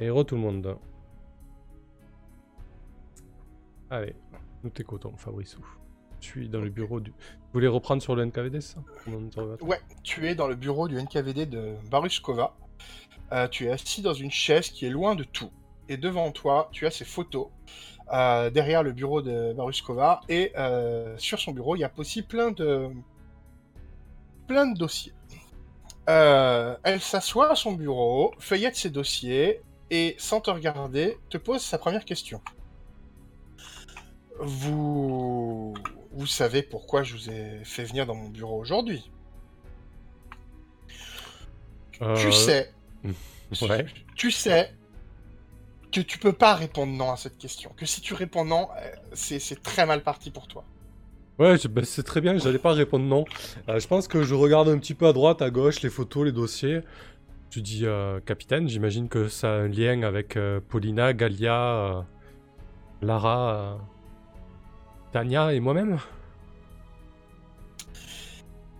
Héros tout le monde. Allez, nous t'écoutons, Fabriceau. Je suis dans le bureau du. Vous voulez reprendre sur le NKVD, ça Ouais, tu es dans le bureau du NKVD de Baruskova. Euh, tu es assis dans une chaise qui est loin de tout. Et devant toi, tu as ces photos euh, derrière le bureau de Baruskova. Et euh, sur son bureau, il y a aussi plein de, plein de dossiers. elle s'assoit à son bureau, feuillette ses dossiers et, sans te regarder, te pose sa première question. Vous... Vous savez pourquoi je vous ai fait venir dans mon bureau aujourd'hui? Tu sais Ouais. Tu sais que tu peux pas répondre non à cette question. Que si tu réponds non, euh, c'est très mal parti pour toi. Ouais, bah, c'est très bien, j'allais pas répondre non. Euh, je pense que je regarde un petit peu à droite, à gauche, les photos, les dossiers. Tu dis euh, capitaine, j'imagine que ça a un lien avec Paulina, Galia, Lara, Tania et moi-même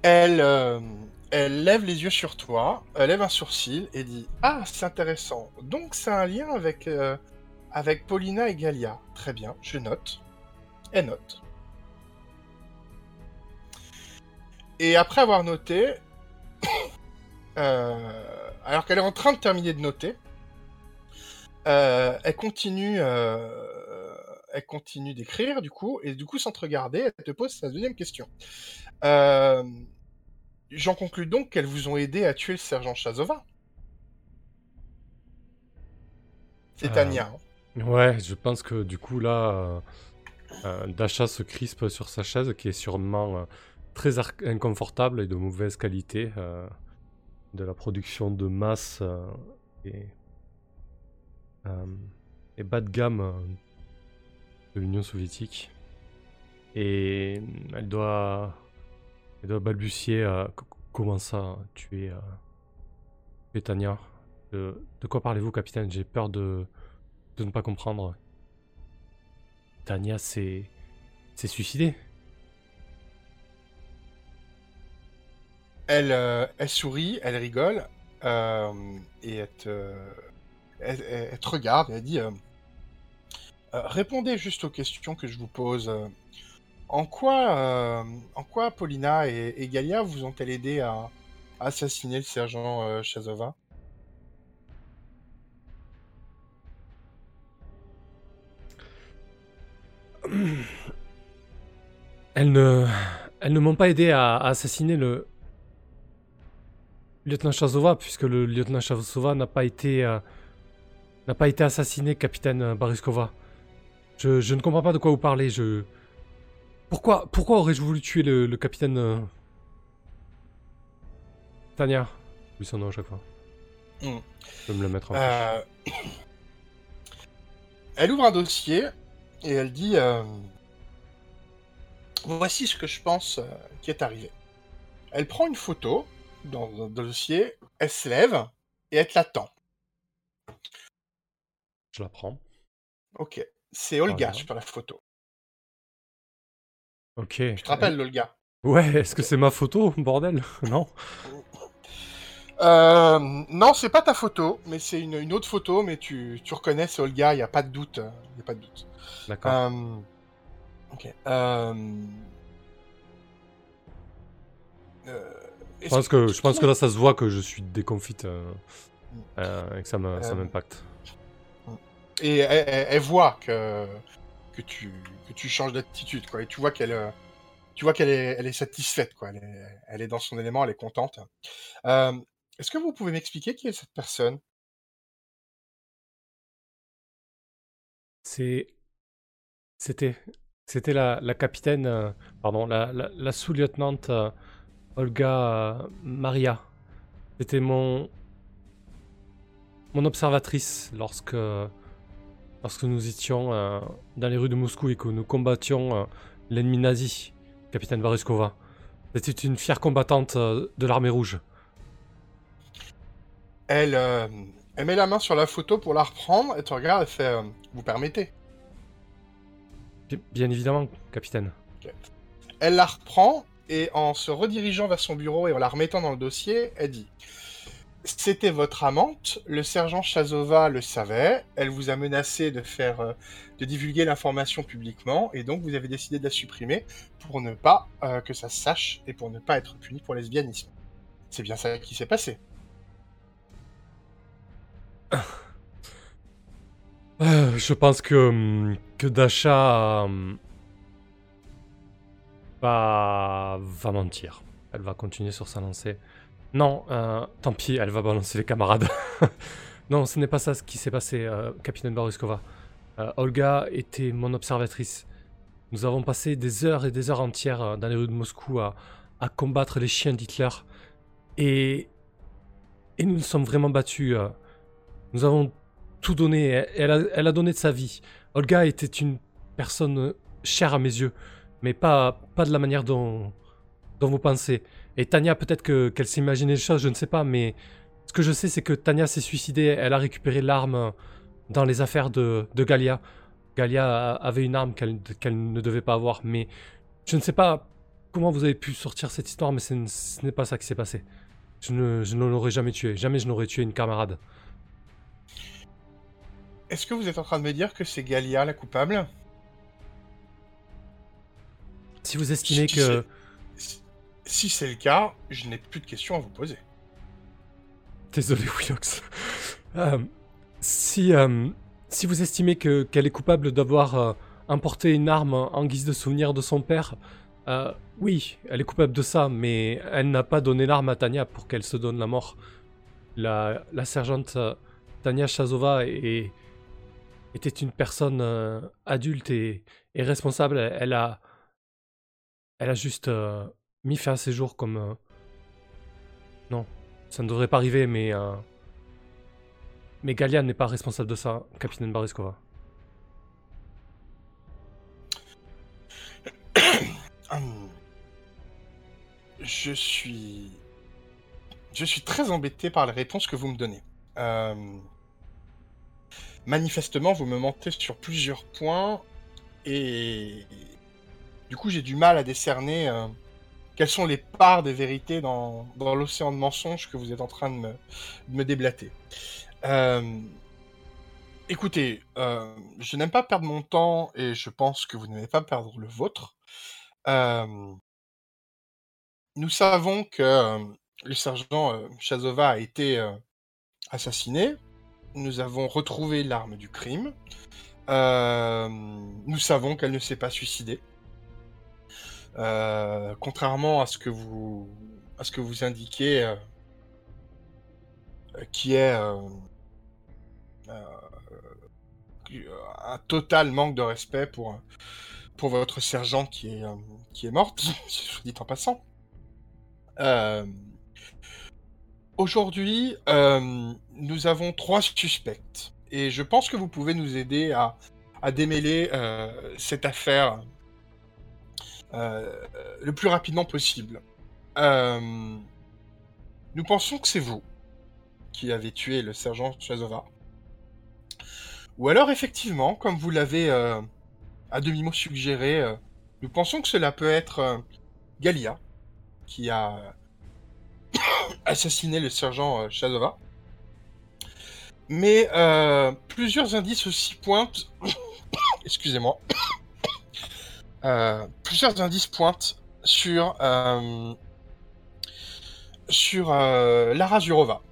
Elle elle lève les yeux sur toi, elle lève un sourcil et dit Ah, c'est intéressant. Donc c'est un lien avec, euh, avec Paulina et Galia. Très bien, je note. Elle note. Et après avoir noté, euh, alors qu'elle est en train de terminer de noter, euh, elle continue, elle continue d'écrire du coup, et du coup sans te regarder, elle te pose sa deuxième question. J'en conclus donc qu'elles vous ont aidé à tuer le sergent Chazova. C'est euh, Tania. Hein. Ouais, je pense que du coup là, euh, euh, Dasha se crispe sur sa chaise qui est sûrement très inconfortable et de mauvaise qualité. De la production de masse et, et bas de gamme de l'Union soviétique. Et elle doit elle doit balbutier euh, comment ça, tu es, euh, Tania. De, quoi parlez-vous, capitaine? J'ai peur de, de ne pas comprendre. Tania s'est suicidée. Elle, euh, elle sourit, elle rigole, et elle te, regarde et elle dit Répondez juste aux questions que je vous pose. En quoi, euh, Paulina et, Galia vous ont-elles aidé à, assassiner le sergent euh, Chazova? Elles ne m'ont pas aidé à, assassiner le lieutenant Chazova, puisque le lieutenant Chazova n'a pas été euh, n'a pas été assassiné, capitaine Bariskova. Je, je ne comprends pas de quoi vous parlez. Je pourquoi, pourquoi aurais-je voulu tuer le, capitaine euh, Tania? Lui son nom à chaque fois. Hmm. Je vais me le mettre en euh... Elle ouvre un dossier et elle dit euh, Voici ce que je pense euh, qui est arrivé. Elle prend une photo dans, le dossier, elle se lève et elle l'attend. Je la prends. Ok. C'est Olga sur la photo. Ok. Tu te rappelles, Olga? Ouais, est-ce que c'est ma photo, bordel? Non euh, Non, c'est pas ta photo, mais c'est une, autre photo, mais tu, tu reconnais, c'est Olga, il n'y a pas de doute. Il a pas de doute. D'accord. Euh, ok. Euh, je pense, que, je pense que là, ça se voit que je suis déconfite mm. et que ça m'impacte. Et elle, voit que, que, tu, que tu changes d'attitude, quoi. Et tu vois qu'elle euh, tu vois qu'elle est, elle est satisfaite, quoi. Elle est, elle est dans son élément, elle est contente. Euh, est-ce que vous pouvez m'expliquer qui est cette personne? C'est, c'était, c'était la, la capitaine, euh, pardon, la, la, sous-lieutenante Olga Maria. C'était mon, mon observatrice lorsque lorsque nous étions euh, dans les rues de Moscou et que nous combattions euh, l'ennemi nazi, capitaine Varuskova. C'était une fière combattante euh, de l'armée rouge. Elle, elle met la main sur la photo pour la reprendre et te regarde et fait Vous permettez? Bien évidemment, capitaine. Elle la reprend et en se redirigeant vers son bureau et en la remettant dans le dossier, elle dit c'était votre amante. Le sergent Chazova le savait. Elle vous a menacé de faire, euh, de divulguer l'information publiquement, et donc vous avez décidé de la supprimer pour ne pas euh, que ça se sache et pour ne pas être puni pour lesbianisme. C'est bien ça qui s'est passé. Euh, je pense que, hum, que Dasha hum, va, va mentir. Elle va continuer sur sa lancée. Non, euh, tant pis, elle va balancer les camarades. non, ce n'est pas ça ce qui s'est passé, euh, capitaine Baruskova. Euh, Olga était mon observatrice. Nous avons passé des heures et des heures entières euh, dans les rues de Moscou à, combattre les chiens d'Hitler. Et, et nous nous sommes vraiment battus. Nous avons tout donné. Elle, a, donné de sa vie. Olga était une personne chère à mes yeux, mais pas, pas de la manière dont, dont vous pensez. Et Tania, peut-être que- qu'elle s'est imaginé les choses, je ne sais pas, mais ce que je sais, c'est que Tania s'est suicidée. Elle a récupéré l'arme dans les affaires de, de Galia. Galia avait une arme qu'elle qu'elle ne devait pas avoir, mais je ne sais pas comment vous avez pu sortir cette histoire, mais ce n'est pas ça qui s'est passé. Je ne, je jamais tué. Jamais je n'aurais tué une camarade. Est-ce que vous êtes en train de me dire que c'est Galia la coupable? Si vous estimez Si que... Si c'est le cas, je n'ai plus de questions à vous poser. Désolé, Willox. Euh, si, euh, si vous estimez que qu'elle est coupable d'avoir euh, importé une arme en guise de souvenir de son père, euh, oui, elle est coupable de ça, mais elle n'a pas donné l'arme à Tania pour qu'elle se donne la mort. La, la sergente Tania Chazova est- était une personne adulte et, et responsable. Elle, elle a, elle a juste euh, mis fin à ses jours comme... euh, non, ça ne devrait pas arriver, mais... euh, Mais Galia n'est pas responsable de ça, capitaine Bariskova. Je suis. Je suis très embêté par les réponses que vous me donnez. Manifestement, vous me mentez sur plusieurs points et du coup, j'ai du mal à décerner euh, quelles sont les parts des vérités dans, l'océan de mensonges que vous êtes en train de me, de déblater. Euh, Écoutez, euh, je n'aime pas perdre mon temps et je pense que vous n'aimez pas perdre le vôtre. Nous savons que le sergent Chazova a été assassiné. Nous avons retrouvé l'arme du crime. Nous savons qu'elle ne s'est pas suicidée. Euh, contrairement à ce que vous, indiquez, euh, euh, qui est un total manque de respect pour, votre sergent qui est, qui est morte, soit dit en passant. Aujourd'hui, nous avons trois suspects. Et je pense que vous pouvez nous aider à, démêler cette affaire le plus rapidement possible. Euh, nous pensons que c'est vous qui avez tué le sergent Chazova. Ou alors, effectivement, comme vous l'avez euh, à demi-mot suggéré, euh, nous pensons que cela peut être euh, Galia qui a assassiné le sergent euh, Chazova. Mais euh, plusieurs indices aussi pointent. Excusez-moi. Euh, plusieurs indices pointent sur euh, euh, Lara Zurova.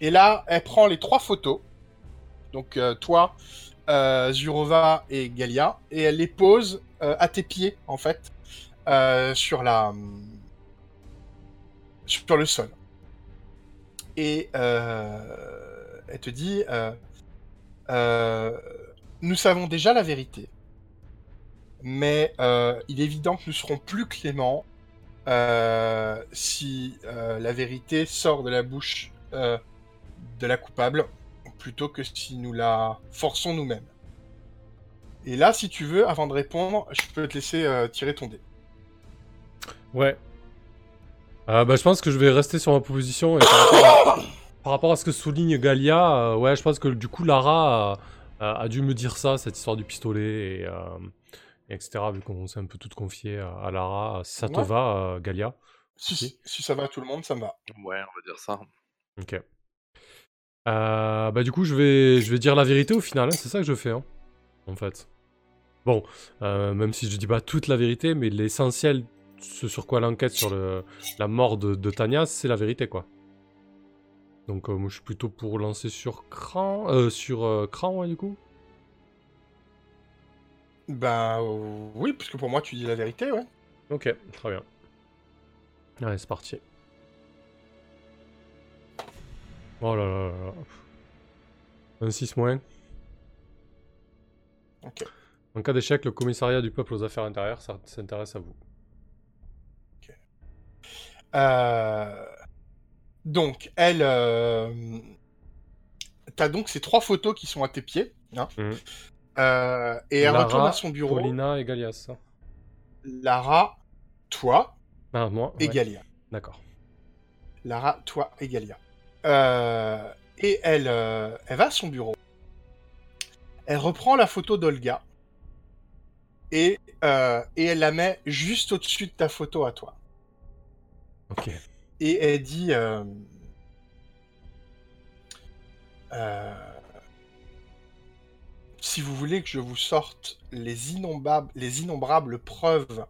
Et là, elle prend les trois photos. Donc toi, Zurova et Galia, et elle les pose à tes pieds en fait sur la sur le sol. Et elle te dit, nous savons déjà la vérité, mais euh, il est évident que nous serons plus cléments euh, si euh, la vérité sort de la bouche de la coupable, plutôt que si nous la forçons nous-mêmes. Et là, si tu veux, avant de répondre, je peux te laisser tirer ton dé. Ouais. Bah, je pense que je vais rester sur ma position. Et par, rapport à, ce que souligne Galia, ouais, je pense que du coup, Lara a, a- dû me dire ça, cette histoire du pistolet, et, et etc. Vu qu'on s'est un peu tout confié à, à Lara. Ça te Ouais. va, Galia Si, Si. si ça va à tout le monde, ça me va. Ouais, on va dire ça. Ok. Euh, bah du coup, je vais, je vais dire la vérité au final, hein, c'est ça que je fais, hein, en fait. Bon, euh, même si je dis pas toute la vérité, mais l'essentiel, ce sur quoi l'enquête sur le, la mort de, de Tania, c'est la vérité, quoi. Donc euh, moi, je suis plutôt pour lancer sur Cran, euh, sur euh, Cran, ouais, du coup. Bah oui, parce que pour moi, tu dis la vérité, ouais. Ok, très bien. Allez, c'est parti. Oh là là là là. Un 6 moins. Ok. En cas d'échec, le commissariat du peuple aux affaires intérieures ça s'intéresse à vous. Euh, Donc, elle. euh, T'as donc ces trois photos qui sont à tes pieds. hein. Mhm. Euh, Et elle Lara, retourne à son bureau. Paulina et Galias. Lara, toi Ah, moi et ouais. Galia. D'accord. Lara, toi et Galia. Euh, et elle, euh, elle va à son bureau. Elle reprend la photo d'Olga. Et, et elle la met juste au-dessus de ta photo à toi. Ok. Et elle dit... euh, si vous voulez que je vous sorte les innombrables, les innombrables preuves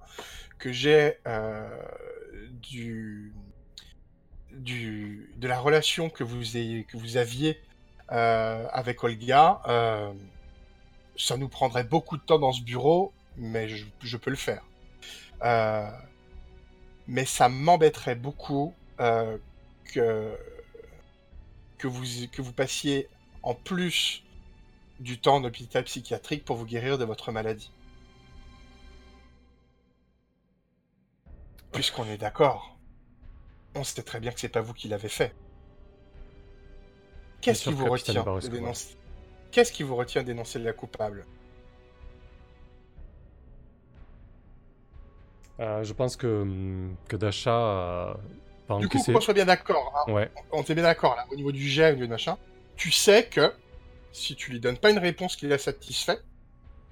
que j'ai euh, du, de la relation que vous, aviez euh, avec Olga, euh, ça nous prendrait beaucoup de temps dans ce bureau, mais je, je peux le faire. Mais ça m'embêterait beaucoup que, que, vous, que vous passiez en plus du temps d'hôpital psychiatrique pour vous guérir de votre maladie. Puisqu'on est d'accord, on sait très bien que c'est pas vous qui l'avez fait. Qu'est-ce qui vous retient de dénoncer Qu'est-ce qui vous retient de dénoncer la coupable? Euh, je pense que, hum, que Dasha euh, Du coup, qu'on soit bien d'accord, hein, Ouais. on est bien d'accord là, au niveau du niveau de machin, tu sais que si tu lui donnes pas une réponse qui la satisfait,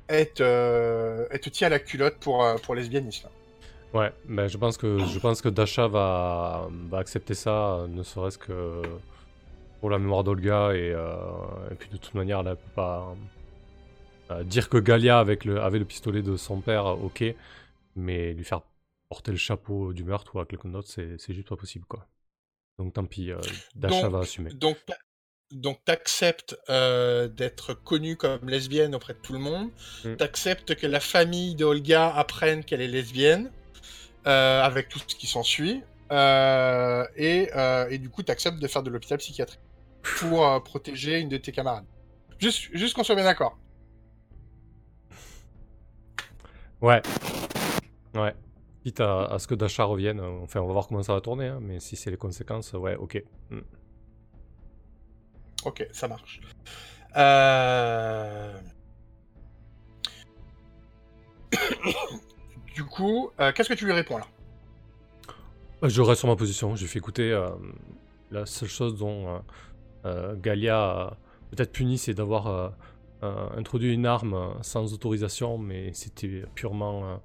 elle te, elle te tient la culotte pour, euh, pour lesbianisme. Ouais, ben je pense que je pense que Dasha va, va accepter ça, euh, ne serait-ce que pour la mémoire d'Olga et, euh, et puis de toute manière elle peut pas euh, dire que Galia avec le avait le pistolet de son père, euh, ok, mais lui faire porter le chapeau du meurtre ou à quelqu'un d'autre, c'est juste pas possible quoi. Donc tant pis, euh, Dasha Donc- va assumer. Donc, donc t'acceptes euh, d'être connue comme lesbienne auprès de tout le monde. Mm. T'acceptes que la famille de Olga apprenne qu'elle est lesbienne, euh, avec tout ce qui s'ensuit. Euh, et, et du coup, t'acceptes de faire de l'hôpital psychiatrique pour protéger une de tes camarades. Juste, juste qu'on soit bien d'accord. Ouais. Ouais. Quitte à, à ce que Dasha revienne, enfin on va voir comment ça va tourner, hein, mais si c'est les conséquences, ouais, ok. Mm. Ok, ça marche. Euh... du coup, euh, qu'est-ce que tu lui réponds là? Euh, Je reste sur ma position. J'ai fait écouter la seule chose dont Galia peut-être puni, c'est d'avoir introduit une arme sans autorisation, mais c'était purement,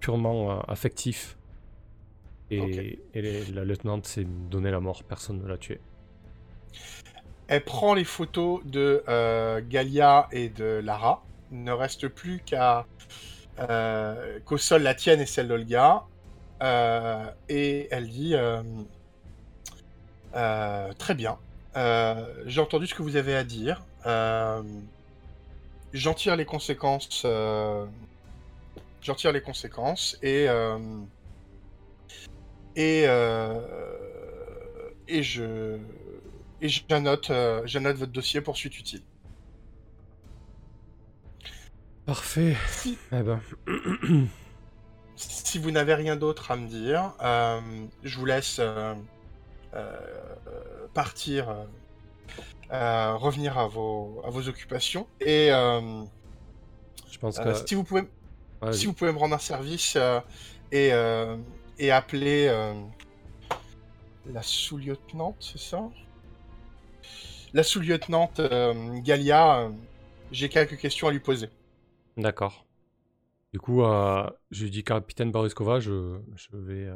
purement affectif. Et, Ok. et les- la lieutenante s'est donné la mort, personne ne l'a tué. Elle prend les photos de euh, Galia et de Lara. Il ne reste plus qu'à euh, qu'au sol la tienne et celle d'Olga. Euh, et elle dit Très bien. J'ai entendu ce que vous avez à dire. J'en tire les conséquences. J'en tire les conséquences et et euh, et je et j'annote euh, j'annote votre dossier pour suite utile. Parfait. Si, Eh ben, si vous n'avez rien d'autre à me dire, euh, je vous laisse euh, euh, partir, revenir à vos, à vos occupations. Et euh, je pense euh, que. si, vous pouvez, Ouais, si vous pouvez me rendre un service euh, et, euh, et appeler euh, la sous-lieutenante, c'est ça? La sous-lieutenante euh, Galia, euh, j'ai quelques questions à lui poser. D'accord. Du coup, je lui dis capitaine Baruskova, je, je vais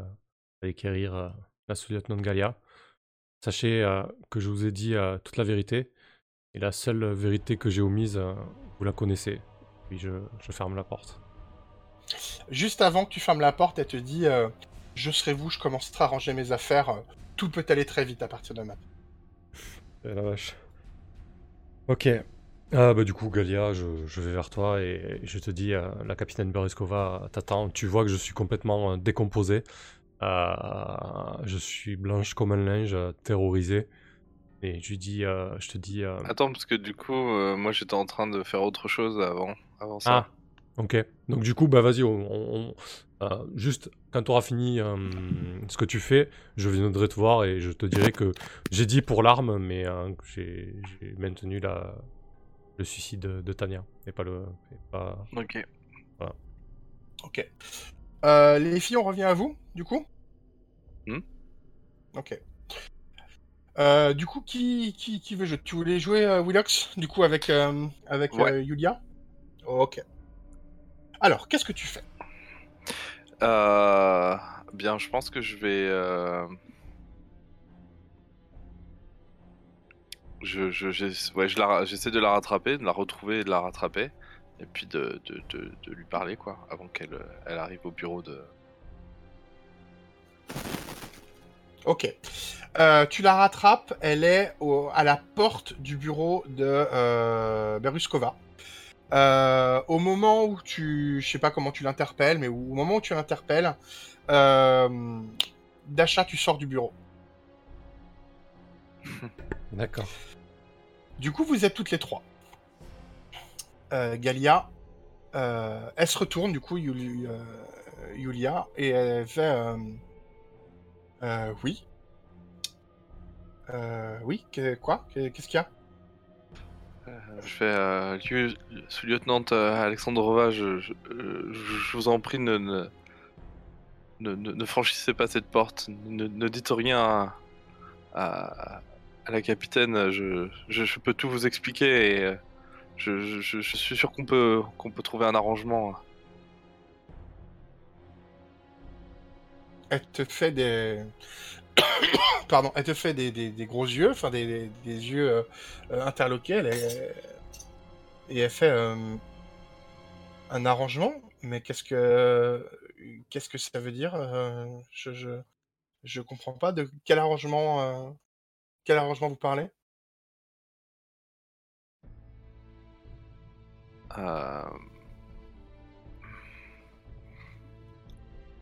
aller quérir euh, la sous-lieutenant Galia. sachez euh, que je vous ai dit euh, toute la vérité. Et la seule vérité que j'ai omise, euh, vous la connaissez. Puis je, je ferme la porte. Juste avant que tu fermes la porte, elle te dit Je serai vous, je commencerai à ranger mes affaires. Tout peut aller très vite à partir de maintenant. Eh la vache. Ok. Ah bah du coup Galia, je, je vais vers toi et je te dis, euh, la capitaine Beriskova t'attend. Tu vois que je suis complètement euh, décomposé. Euh, je suis blanche comme un linge, euh, terrorisé. Et je lui dis, euh, je te dis... euh, Attends, parce que du coup, euh, moi j'étais en train de faire autre chose avant, avant ça. Ah, ok. Donc du coup, bah vas-y, on, on- euh, juste quand tu auras fini euh, ce que tu fais, je viendrai te voir et je te dirai que j'ai dit pour l'arme, mais euh, que j'ai j'ai maintenu la, le suicide de, de Tania et pas le. et pas... Ok. Ok. Euh, les filles, on revient à vous, du coup? Hmm? Ok. Euh, du coup, qui, qui, qui veut jouer? Tu voulais jouer euh, Willox, du coup, avec, euh, avec Ouais. euh, Yulia? Ok. Alors, qu'est-ce que tu fais? Euh, bien, je pense que je vais. euh, Je, je, j'ess- ouais, je la ra- j'essaie de la rattraper, de la retrouver et de la rattraper. Et puis de, de, de, de lui parler, quoi, avant qu'elle elle arrive au bureau de. Ok. Euh, tu la rattrapes, elle est au- à la porte du bureau de euh, Beruskova. Euh, au moment où tu, je sais pas comment tu l'interpelles, mais au moment où tu l'interpelles, euh, Dasha, tu sors du bureau. D'accord. Du coup, vous êtes toutes les trois. Euh, Galia, euh, elle se retourne, du coup, Yuli- Yulia, et elle fait Oui. Oui, que- quoi? Que- Qu'est-ce qu'il y a? Je fais. Lieu- Sous-lieutenant euh, euh, je vous en prie, ne, franchissez pas cette porte. Ne, dites rien à, la capitaine. Je, peux tout vous expliquer et euh, je suis sûr qu'on peut, qu'on peut trouver un arrangement. Elle te fait des. Pardon, elle te fait des, des- des gros yeux, enfin des, des- yeux euh, euh, interloqués, elle est- et elle fait euh, un arrangement. Mais qu'est-ce que qu'est-ce que ça veut dire je, je je comprends pas de quel arrangement quel arrangement vous parlez?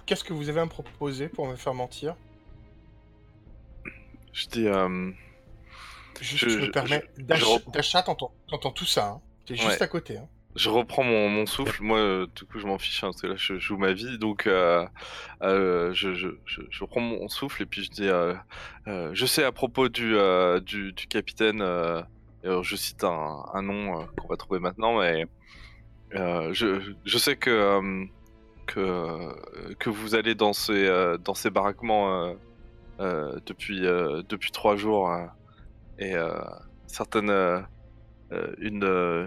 Qu'est-ce que vous avez à me proposer pour me faire mentir? Je dis. euh, Juste, Je- je, me je- permets. Dasha, t'entends tout ça. Hein. T'es juste Ouais. à côté. Hein. Je reprends mon, mon souffle, moi euh, du coup je m'en fiche hein, parce que là je joue ma vie donc euh, je, reprends mon souffle et puis je dis je sais à propos du, du, du capitaine, alors je cite un, un nom qu'on va trouver maintenant mais je, je sais que, que, que vous allez dans ces, euh, dans ces baraquements euh, depuis, euh, depuis trois jours euh, et euh, certaines euh, euh, une euh,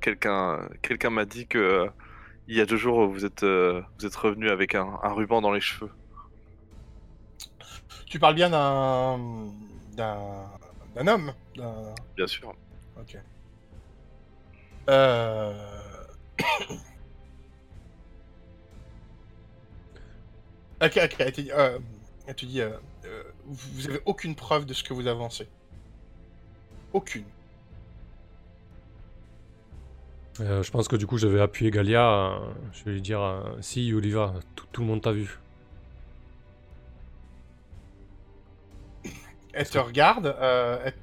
quelqu'un quelqu'un m'a dit que euh, il y a deux jours vous êtes euh, vous êtes revenu avec un, un ruban dans les cheveux. Tu parles bien d'un d'un d'un homme. d'un- Bien sûr. Ok. Euh... ok, ok. Euh, te dit euh, euh, vous avez aucune preuve de ce que vous avancez. Aucune. Euh, je pense que du coup, je vais appuyer Galia. euh, je vais lui dire euh, Si, Oliva, tout, tout le monde t'a vu. Elle te regarde, euh, elle...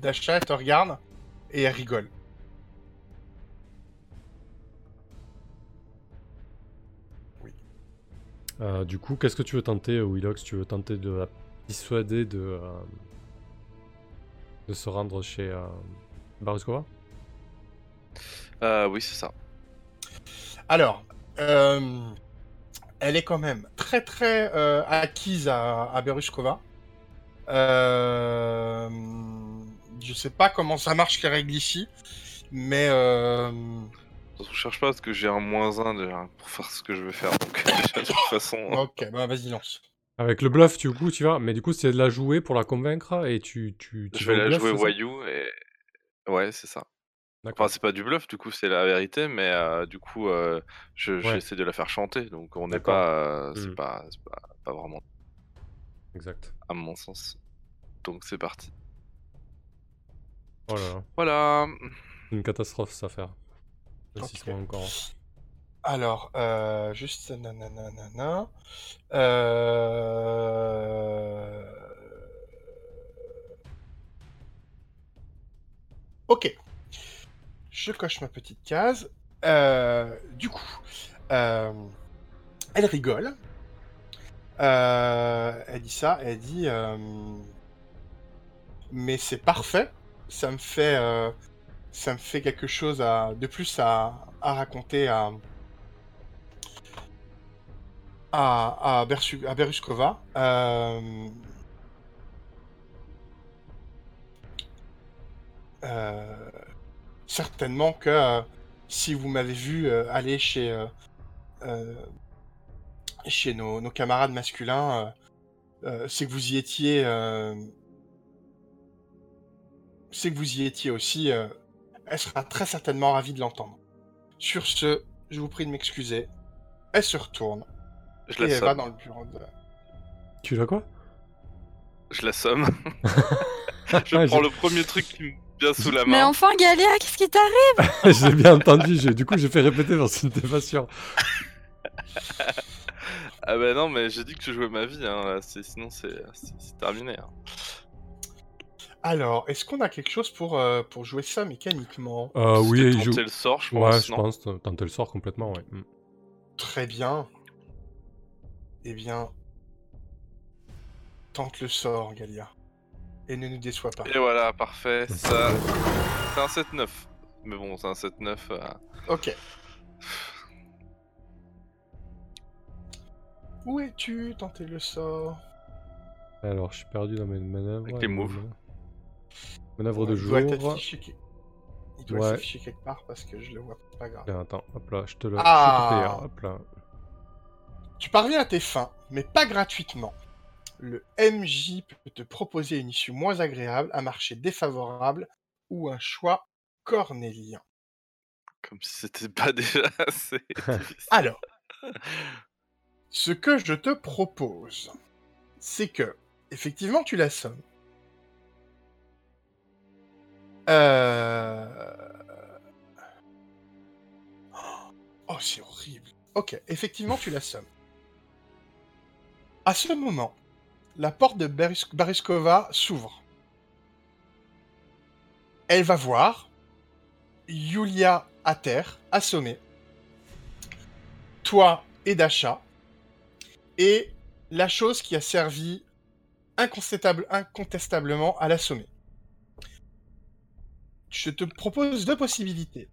Dasha, elle te regarde et elle rigole. Euh, du coup, qu'est-ce que tu veux tenter, euh, Willox Tu veux tenter de la dissuader de, euh, de se rendre chez euh, Baruskova Euh, oui c'est ça. Alors, euh, elle est quand même très très euh, acquise à, à Beruskova. Euh, je sais pas comment ça marche les règles ici, mais euh, je cherche pas parce que j'ai un moins 1 déjà pour faire ce que je veux faire donc de toute façon. ok, bah vas-y lance. Avec le bluff, du coup, tu vas. Mais du coup, c'est de la jouer pour la convaincre et tu. tu, tu Je vais la bluff, jouer ça voyou et. Ouais, c'est ça. D'accord. Enfin, c'est pas du bluff, du coup, c'est la vérité, mais euh, du coup, euh, je- Ouais. j'essaie de la faire chanter. Donc, on n'est pas. euh, c'est Hmm. pas, c'est pas, pas vraiment Exact. à mon sens. Donc, c'est parti. Oh là là. Voilà. Une catastrophe, cette affaire. Le Ok. six mois encore. Alors, euh, juste nanana. Euh... Ok. Je coche ma petite case. Euh, du coup, elle rigole. Elle dit ça, elle dit mais c'est parfait. Ça me fait ça me fait quelque chose à, de plus à, à raconter à à, à, Beruskova. Euh, euh, certainement que euh, si vous m'avez vu aller chez chez nos, nos camarades masculins, c'est que vous y étiez. c'est que vous y étiez aussi. elle sera très certainement ravie de l'entendre. Sur ce, je vous prie de m'excuser. Elle se retourne Je et la elle va dans le bureau de. Tu l'as quoi? Je la somme. Ah, je prends le premier truc qui me vient sous la Mais main. enfin, Galéa, qu'est-ce qui t'arrive? J'ai- bien entendu. Du coup, j'ai fait répéter parce que n'étais pas sûr. Ah bah non, mais j'ai dit que je jouais ma vie. Hein. Sinon, c'est terminé. hein. Alors, est-ce qu'on a quelque chose pour, euh, pour jouer ça mécaniquement? Euh, oui, il joue. tenter le sort, je Ouais, pense. je non? pense. Tenter le sort complètement, ouais. Mm. Très bien. Eh bien, tente le sort, Galia. Et ne nous déçois pas. Et voilà, parfait. C'est Ça... C'est un 7-9. Mais bon, c'est un 7-9. euh, Ok. Où es-tu Tenter le sort? Alors, je suis perdu dans mes manœuvres. Avec les et moves. Manœuvre de Il jour. doit être affiché, que- Il doit Ouais. s'afficher quelque part parce que je le vois pas. Grave. Tiens, attends, hop là, je te le. Ah. je te le paye, hop là. Tu parviens à tes fins, mais pas gratuitement. Le MJ peut te proposer une issue moins agréable, un marché défavorable ou un choix cornélien. Comme si c'était pas déjà assez. Alors, ce que je te propose, c'est que, effectivement, tu l'assommes. Euh... Oh, c'est horrible. Ok, effectivement, tu l'assommes. À ce moment, la porte de Baris- Bariskova s'ouvre. Elle va voir Yulia à terre, assommée. Toi et Dasha. Et la chose qui a servi incontestable- incontestablement à l'assommer. Je te propose deux possibilités.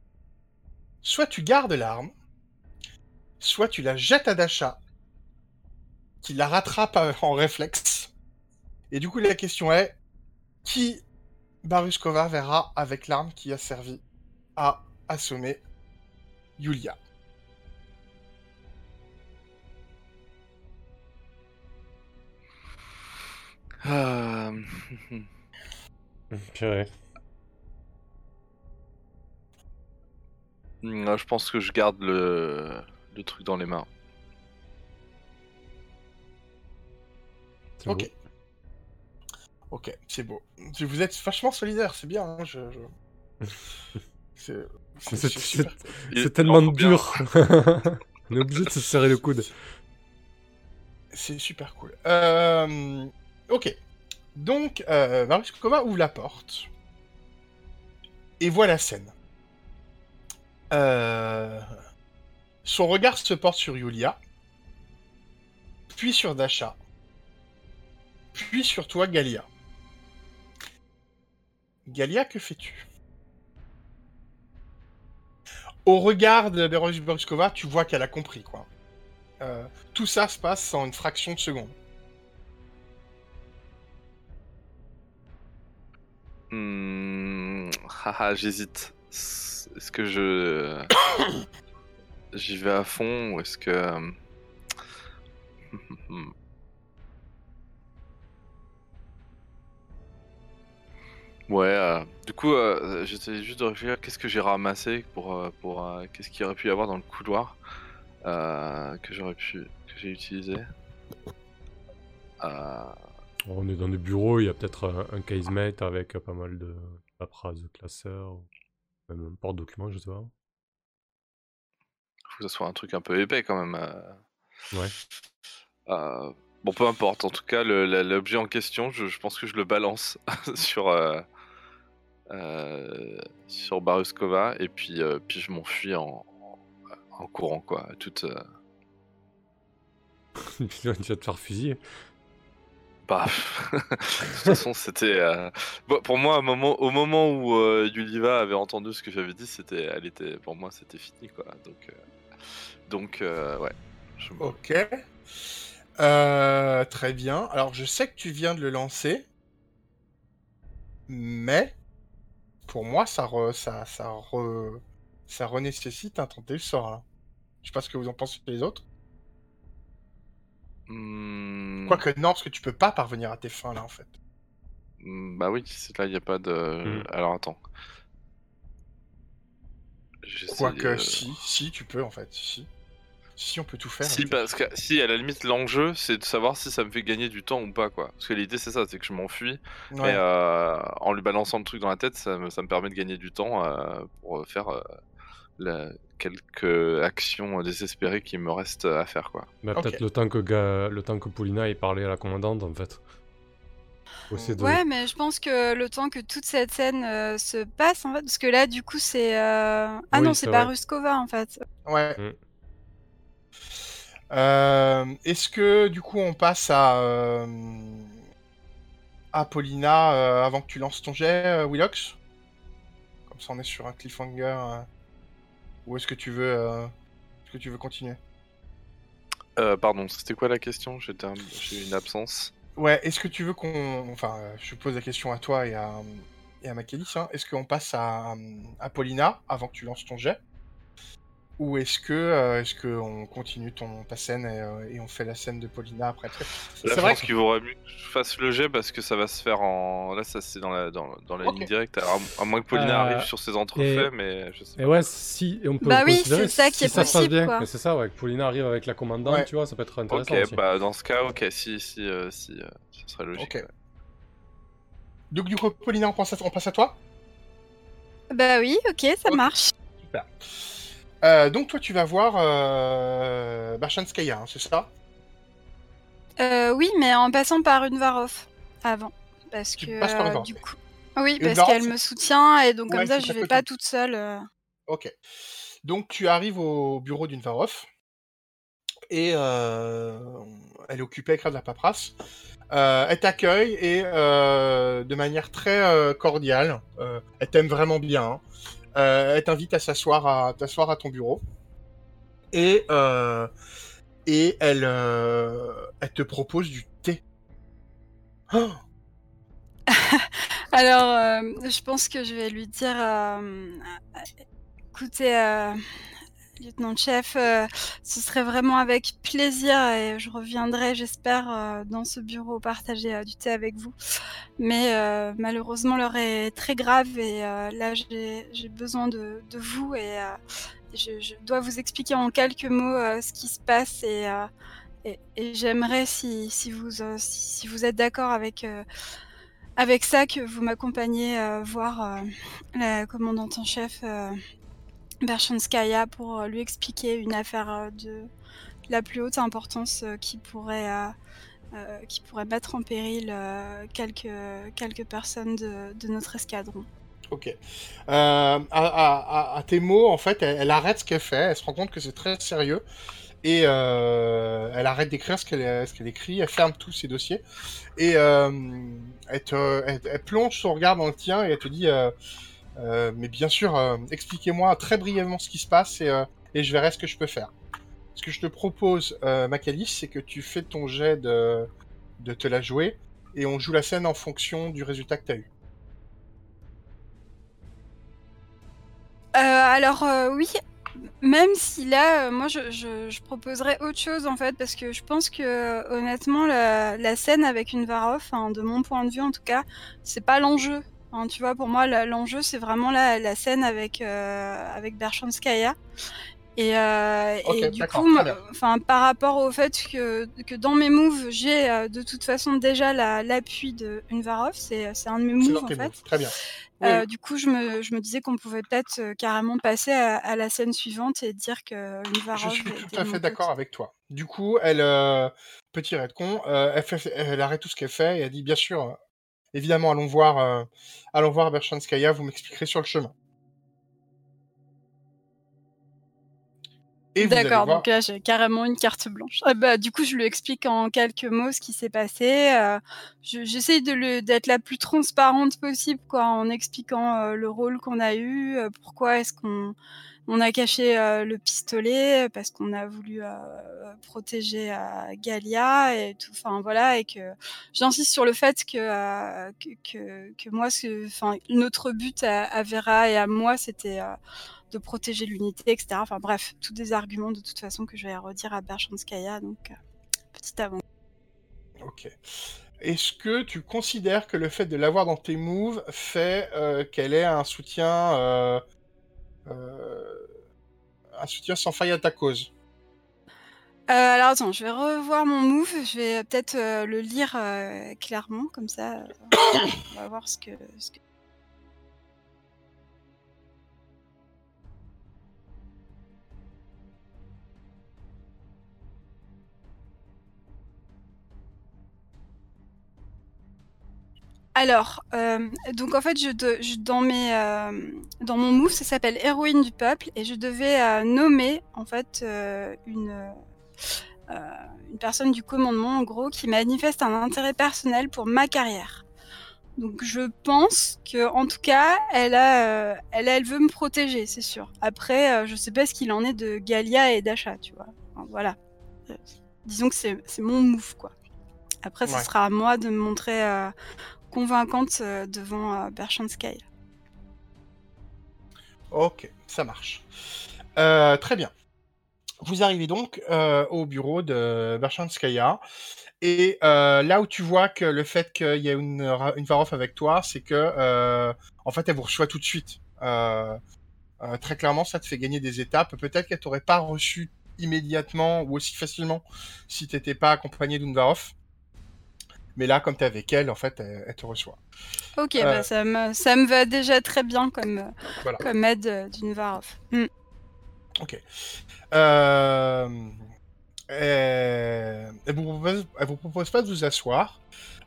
Soit tu gardes l'arme, soit tu la jettes à Dasha, qui la rattrape euh, en réflexe. Et du coup, la question est qui Baruskova verra avec l'arme qui a servi à assommer Yulia? Ah, Purée. mm, je pense que je garde le, le truc dans les mains. C'est Ok. beau. Ok, c'est beau. Vous êtes vachement solidaire, c'est bien. hein, je, je- C'est c'est- C'est- c'est c'est- super. Il- C'est tellement dur. On est obligé de se serrer le coude. C'est super cool. Euh, ok. Donc, euh, Maruskova ouvre la porte et voit la scène. Euh, Son regard se porte sur Yulia, puis sur Dasha, puis sur toi, Galia. Galia, que fais-tu? Au regard de Beruskova, tu vois qu'elle a compris, quoi. Euh, tout ça se passe en une fraction de seconde. Hmm, haha, j'hésite. Est-ce que je. J'y vais à fond ou est-ce que. Du coup, euh, j'étais juste de réfléchir qu'est-ce que j'ai ramassé pour, euh, pour euh, qu'est-ce qu'il y aurait pu y avoir dans le couloir euh, que j'aurais pu que j'ai utilisé. Euh, On est dans des bureaux, il y a peut-être un, un casemate avec euh, pas mal de paperasse de classeurs, même un porte-document, je sais pas. faut que ça soit un truc un peu épais quand même. euh. Ouais. Euh, bon, peu importe. En tout cas, l'objet en question, je, je pense que je le balance sur euh, euh, sur Baruskova et puis euh, puis je m'enfuis en, en courant quoi. Toute euh, tu vas te faire fusiller. bah, de toute façon, c'était euh, bon, pour moi au moment au moment où euh, Yuliva avait entendu ce que j'avais dit, c'était elle était pour moi c'était fini quoi. Donc euh, donc euh, ouais. Je Ok. Euh, très bien. Alors, je sais que tu viens de le lancer, mais pour moi, ça re, ça, ça re, ça renécessite un tenter le sort. Là. Je sais pas ce que vous en pensez les autres. Hmm, Quoique non, parce que tu peux pas parvenir à tes fins là en fait. hmm, bah oui, c'est là il y a pas de. Hmm. Alors attends. Quoique euh, si, si tu peux en fait, si. Si on peut tout faire. Si, parce que si, à la limite, l'enjeu, c'est de savoir si ça me fait gagner du temps ou pas, quoi. Parce que l'idée, c'est ça, c'est que je m'enfuis, Ouais. mais euh, en lui balançant le truc dans la tête, ça me, ça me permet de gagner du temps euh, pour faire euh, la- quelques actions désespérées qui me restent à faire, quoi. Ok. Peut-être le temps que Ga- le temps que Paulina ait parlé à la commandante, en fait. De- Ouais, mais je pense que le temps que toute cette scène euh, se passe, en fait, parce que là, du coup, c'est. euh, Ah Oui, non, c'est. Baruskova, en fait. Ouais. Mm. Euh, Est-ce que du coup on passe à euh, à Paulina euh, avant que tu lances ton jet, euh, Willox? Comme ça on est sur un cliffhanger. Ou est-ce que tu veux est-ce que tu veux continuer? Pardon, c'était quoi la question? Un- J'ai eu une absence. Ouais. Est-ce que tu veux qu'on enfin je pose la question à toi et à et à hein. Est-ce qu'on passe à, à Paulina avant que tu lances ton jet? Ou est-ce que euh, est-ce que on continue ton ta scène et, euh, et on fait la scène de Paulina après je pense qu'il vaudrait mieux que je fasse le jet parce que ça va se faire en. Là, ça c'est dans la, dans, dans la ligne directe. Alors, à moins que Paulina Euh, arrive sur ses entrefaits, mais je sais Et pas. ouais, si, et on peut Bah oui, c'est ça qui si est ça se passe possible, bien. quoi. Mais c'est ça, ouais, que Paulina arrive avec la commandante, Ouais. tu vois, ça peut être intéressant Ok, aussi. bah dans ce cas, ok, si, si, euh, si, euh, ça serait logique. Ok. ouais. Donc du coup, Paulina, on, pense à- on passe à toi? Bah oui, ok, ça marche. Super. Euh, donc toi, tu vas voir euh, Barshanskaya, hein, c'est ça? Euh, oui, mais en passant par une Varov avant. Parce Tu que passes par une euh, du coup. Oui, Une parce qu'elle me soutient et donc Ouais, comme ça je vais pas toute seule. Ok. Donc tu arrives au bureau d'une Varov et elle est occupée à écrire de la paperasse. Elle t'accueille et de manière très cordiale, elle t'aime vraiment bien. hein. Euh, elle t'invite à s'asseoir à t'asseoir à ton bureau et euh, et elle euh, elle te propose du thé. Oh Alors, euh, je pense que je vais lui dire, euh, écoutez, euh, lieutenant-chef, euh, ce serait vraiment avec plaisir et je reviendrai, j'espère, euh, dans ce bureau partager euh, du thé avec vous. Mais malheureusement, l'heure est très grave et là, j'ai besoin de, vous et je, dois vous expliquer en quelques mots ce qui se passe et, j'aimerais, si, si, vous, si, vous êtes d'accord avec... avec ça que vous m'accompagnez voir la commandante en chef Berchanskaya pour euh, lui expliquer une affaire euh, de la plus haute importance euh, qui pourrait qui pourrait mettre en péril quelques quelques personnes de, de notre escadron. Ok. Euh, à, tes mots, en fait, elle, arrête ce qu'elle fait, elle se rend compte que c'est très sérieux, et elle arrête d'écrire ce qu'elle qu'elle écrit, elle ferme tous ses dossiers, et elle, te- elle- elle plonge son regard dans le tien, et elle te dit, euh, mais bien sûr, euh, expliquez-moi très brièvement ce qui se passe, et, euh, et je verrai ce que je peux faire. Ce que je te propose, Macalis, c'est que tu fais ton jet de, de te la jouer, et on joue la scène en fonction du résultat que tu as eu. Alors oui, même si là, moi je, proposerais autre chose en fait, parce que je pense que honnêtement la, scène avec une hein, de mon point de vue en tout cas, c'est pas l'enjeu Tu vois, pour moi, la- l'enjeu, c'est vraiment la, la scène avec, euh, avec Berchanskaya. Et, euh, et du coup, enfin, par rapport au fait que, que dans mes moves, j'ai euh, de toute façon déjà la- l'appui de Unvarov, c'est un de mes moves en fait. moves. Très bien. Euh, oui. Du coup, je me, je me disais qu'on pouvait peut-être carrément passer à, à la scène suivante et dire que Je Unvarov suis était tout à fait d'accord avec toi. Du coup, elle, petit redcon, elle, elle arrête tout ce qu'elle fait et elle dit bien sûr, évidemment, allons voir, euh, allons voir Berchanskaya, vous m'expliquerez sur le chemin. D'accord, donc là j'ai carrément une carte blanche. Ah bah, du coup, je lui explique en quelques mots ce qui s'est passé. euh, je- J'essaye d'être la plus transparente possible, quoi, en expliquant euh, le rôle qu'on a eu, euh, pourquoi est-ce qu'on on a caché euh, le pistolet, parce qu'on a voulu euh, protéger euh, Galia et tout. Enfin voilà, et que j'insiste sur le fait que euh, que, que, moi, enfin notre but à, Vera et à moi, c'était euh, de protéger l'unité, etc. Enfin bref, tous des arguments de toute façon que je vais redire à Berchanskaya, donc euh, petit avant. Ok. Est-ce que tu considères que le fait de l'avoir dans tes moves fait euh, qu'elle ait un soutien, euh, euh, un soutien sans faille à ta cause Euh, alors attends, je vais revoir mon move, je vais peut-être euh, le lire euh, clairement, comme ça euh, on va voir. Ce que... Alors, euh, donc en fait, je, de- je- dans, mes, euh, dans mon move, ça s'appelle héroïne du peuple, et je devais euh, nommer en fait une, une personne du commandement, en gros, qui manifeste un intérêt personnel pour ma carrière. Donc je pense que, en tout cas, elle a, elle, elle veut me protéger, c'est sûr. Après, je sais pas ce qu'il en est de Galia et d'Acha, tu vois. Enfin, voilà. Disons que c'est mon move, quoi. Après, ce Ouais. sera à moi de me montrer convaincante euh, devant euh, Berchanskaya. Ok, ça marche. Euh, très bien. Vous arrivez donc au bureau de Berchanskaya. Et là où tu vois que le fait qu'il y ait une, une avec toi, c'est que en fait elle vous reçoit tout de suite. Très clairement, ça te fait gagner des étapes. Peut-être qu'elle t'aurait pas reçu immédiatement ou aussi facilement si t'étais pas accompagné d'une Varov. Mais là, comme t'es avec elle, en fait, elle, elle te reçoit. Ok, Euh. bah, ça, me, ça me va déjà très bien comme, euh, Voilà. comme aide euh, d'une Varov. Hmm. Ok. Euh, euh, elle, vous propose, elle vous propose pas de vous asseoir.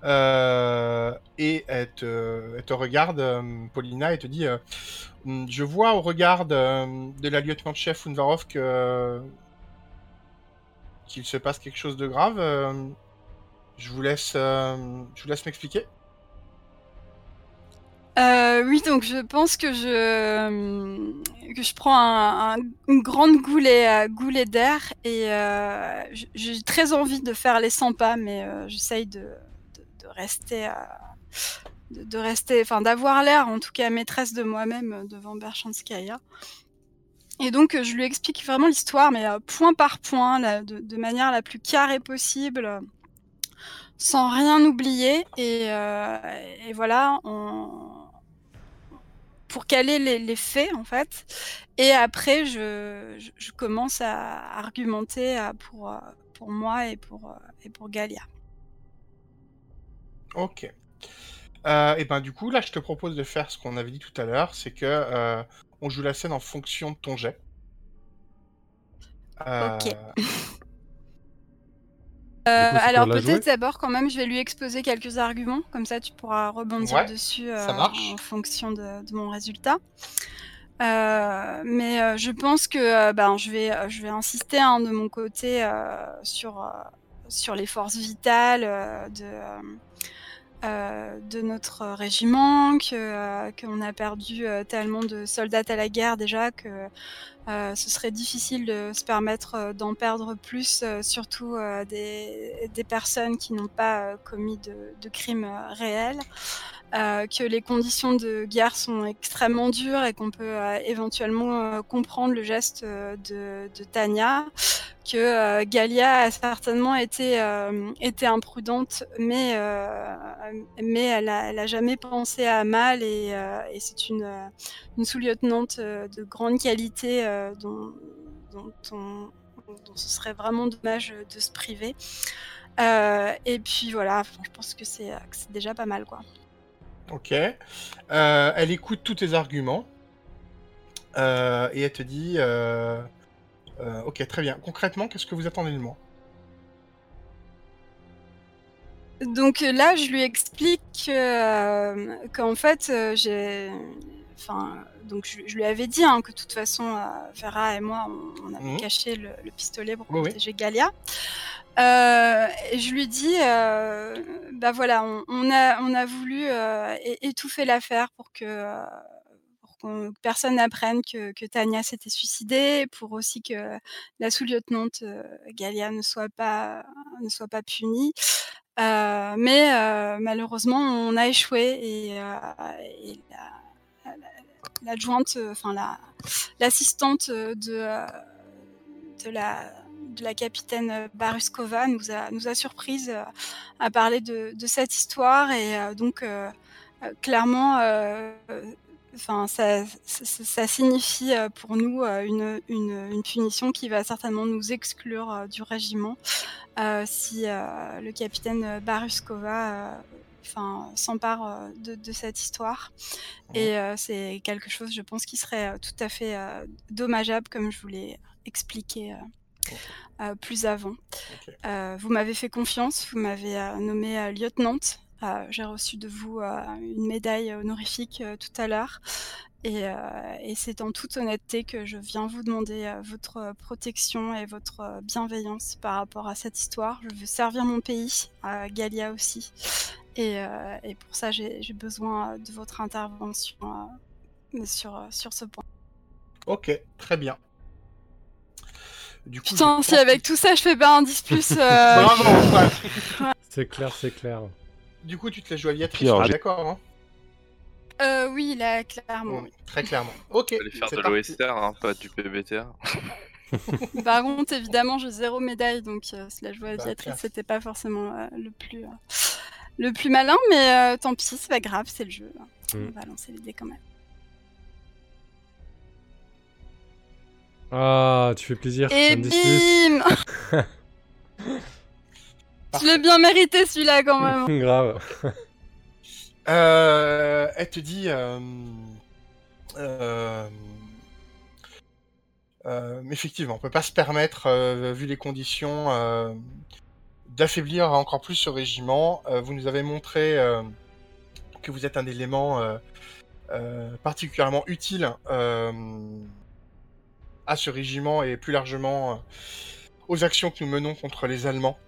Euh, et elle te, elle te regarde, euh, Paulina, et te dit euh, Hum, Je vois au regard de, de la lieutenant-chef Unvarov que qu'il se passe quelque chose de grave. Je vous laisse, euh, je vous laisse m'expliquer. Euh, oui, donc je pense que je, euh, que je prends un- un- une grande goulée, d'air et j'ai très envie de faire les 100 pas, mais j'essaye de, de, rester, de, rester, enfin d'avoir l'air en tout cas maîtresse de moi-même devant Berchanskaya. Et donc je lui explique vraiment l'histoire, mais point par point, de, manière la plus carrée possible, sans rien oublier. Et, euh, et voilà, on... pour caler les, les faits en fait. Et après, je, je, je commence à argumenter pour, euh, pour moi et pour, euh, et pour Galia. Ok. Euh, et ben du coup, là, je te propose de faire ce qu'on avait dit tout à l'heure, c'est que euh, on joue la scène en fonction de ton jet. Euh, Ok. Coup, Euh, alors peut-être d'abord quand même, je vais lui exposer quelques arguments, comme ça tu pourras rebondir Ouais, dessus euh, en fonction de, de mon résultat. Euh, mais euh, je pense que euh, ben, je, vais, je vais insister hein, de mon côté euh, sur, euh, sur les forces vitales euh, de, de notre régiment, que, euh, qu'on a perdu euh, tellement de soldats à la guerre déjà que euh, ce serait difficile de se permettre euh, d'en perdre plus, euh, surtout des, personnes qui n'ont pas commis de, de crimes réels. Euh, que les conditions de guerre sont extrêmement dures et qu'on peut euh, éventuellement euh, comprendre le geste de, Tania, que Galia a certainement été, imprudente, mais, elle a, elle a, jamais pensé à mal et, c'est une, sous-lieutenante de grande qualité dont, dont, dont, ce serait vraiment dommage de se priver. et puis voilà, je pense que c'est déjà pas mal quoi. Ok. elle écoute tous tes arguments. Euh, et elle te dit euh, euh, Ok, très bien. Concrètement, qu'est-ce que vous attendez de moi? Donc là, je lui explique qu'en fait, j'ai. Enfin, donc je, lui avais dit hein, que de toute façon, Vera et moi, on, avait mhm. caché le, pistolet pour protéger Galia. Et je lui dis, bah voilà, on, a, on a voulu étouffer l'affaire pour que personne n'apprenne que, Tania s'était suicidée, pour aussi que la sous-lieutenante euh, Galia ne soit pas, ne soit pas punie. Euh, mais euh, malheureusement, on a échoué et, l'adjointe, enfin l'assistante de, de la de la capitaine Baruskova nous a, nous a surprise à parler de, de cette histoire et donc clairement enfin, ça, ça, signifie euh, pour nous euh, une, une, punition qui va certainement nous exclure euh, du régiment si le capitaine Baruskova enfin, s'empare de, de, cette histoire. Et c'est quelque chose, je pense, qui serait tout à fait dommageable, comme je vous l'ai expliqué. Plus avant. vous m'avez fait confiance, vous m'avez nommé lieutenante euh, j'ai reçu de vous euh, une médaille honorifique euh, tout à l'heure. Et, c'est en toute honnêteté que je viens vous demander votre protection et votre bienveillance par rapport à cette histoire. Je veux servir mon pays, Galia aussi. Et, pour ça, j'ai besoin de votre intervention sur, sur ce point. Ok, très bien. Du coup, Putain, si avec tout ça je fais pas un 10 plus. c'est clair, c'est clair. Du coup, tu te laisses jouer à Viatrice, d'accord hein euh, Oui, là, clairement. très clairement. Ok. aller faire de l'OSR, hein, pas du PBTR. Par contre, évidemment, j'ai zéro médaille, donc euh, si la joie bah, c'était pas forcément euh, le plus euh, le plus malin, mais tant pis, c'est pas grave, c'est le jeu. Mm. On va lancer les dés quand même. Ah, tu fais plaisir. Et bim Je l'ai bien mérité celui-là quand même. Grave. Euh, elle te dit. Euh, euh, effectivement, on peut pas se permettre, vu les conditions, d'affaiblir encore plus ce régiment. vous nous avez montré que vous êtes un élément particulièrement utile à ce régiment et plus largement aux actions que nous menons contre les Allemands.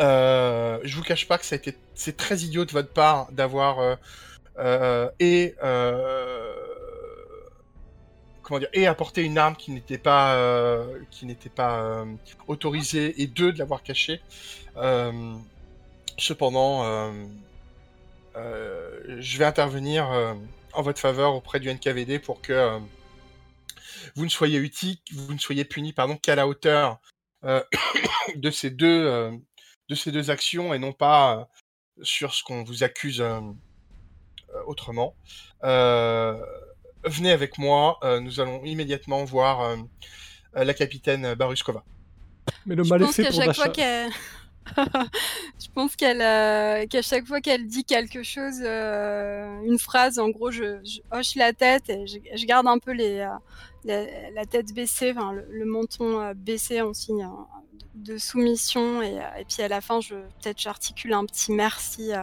Euh, je vous cache pas que ça a été, c'est très idiot de votre part d'avoir euh, euh, et comment dire et apporté une arme qui n'était pas qui n'était pas autorisée et deux de l'avoir cachée. cependant, je vais intervenir en votre faveur auprès du NKVD pour que vous ne soyez utile, vous ne soyez puni pardon qu'à la hauteur de ces deux de ces deux actions et non pas euh, sur ce qu'on vous accuse euh, euh, autrement. venez avec moi, nous allons immédiatement voir la capitaine Baruskova. Mais le mal est fait pour je pense qu'elle, qu'à chaque fois qu'elle dit quelque chose, une phrase, en gros, je, hoche la tête et je, garde un peu les, la, tête baissée, enfin, le, menton baissé en signe de soumission. Et, et, puis à la fin je peut-être j'articule un petit merci euh,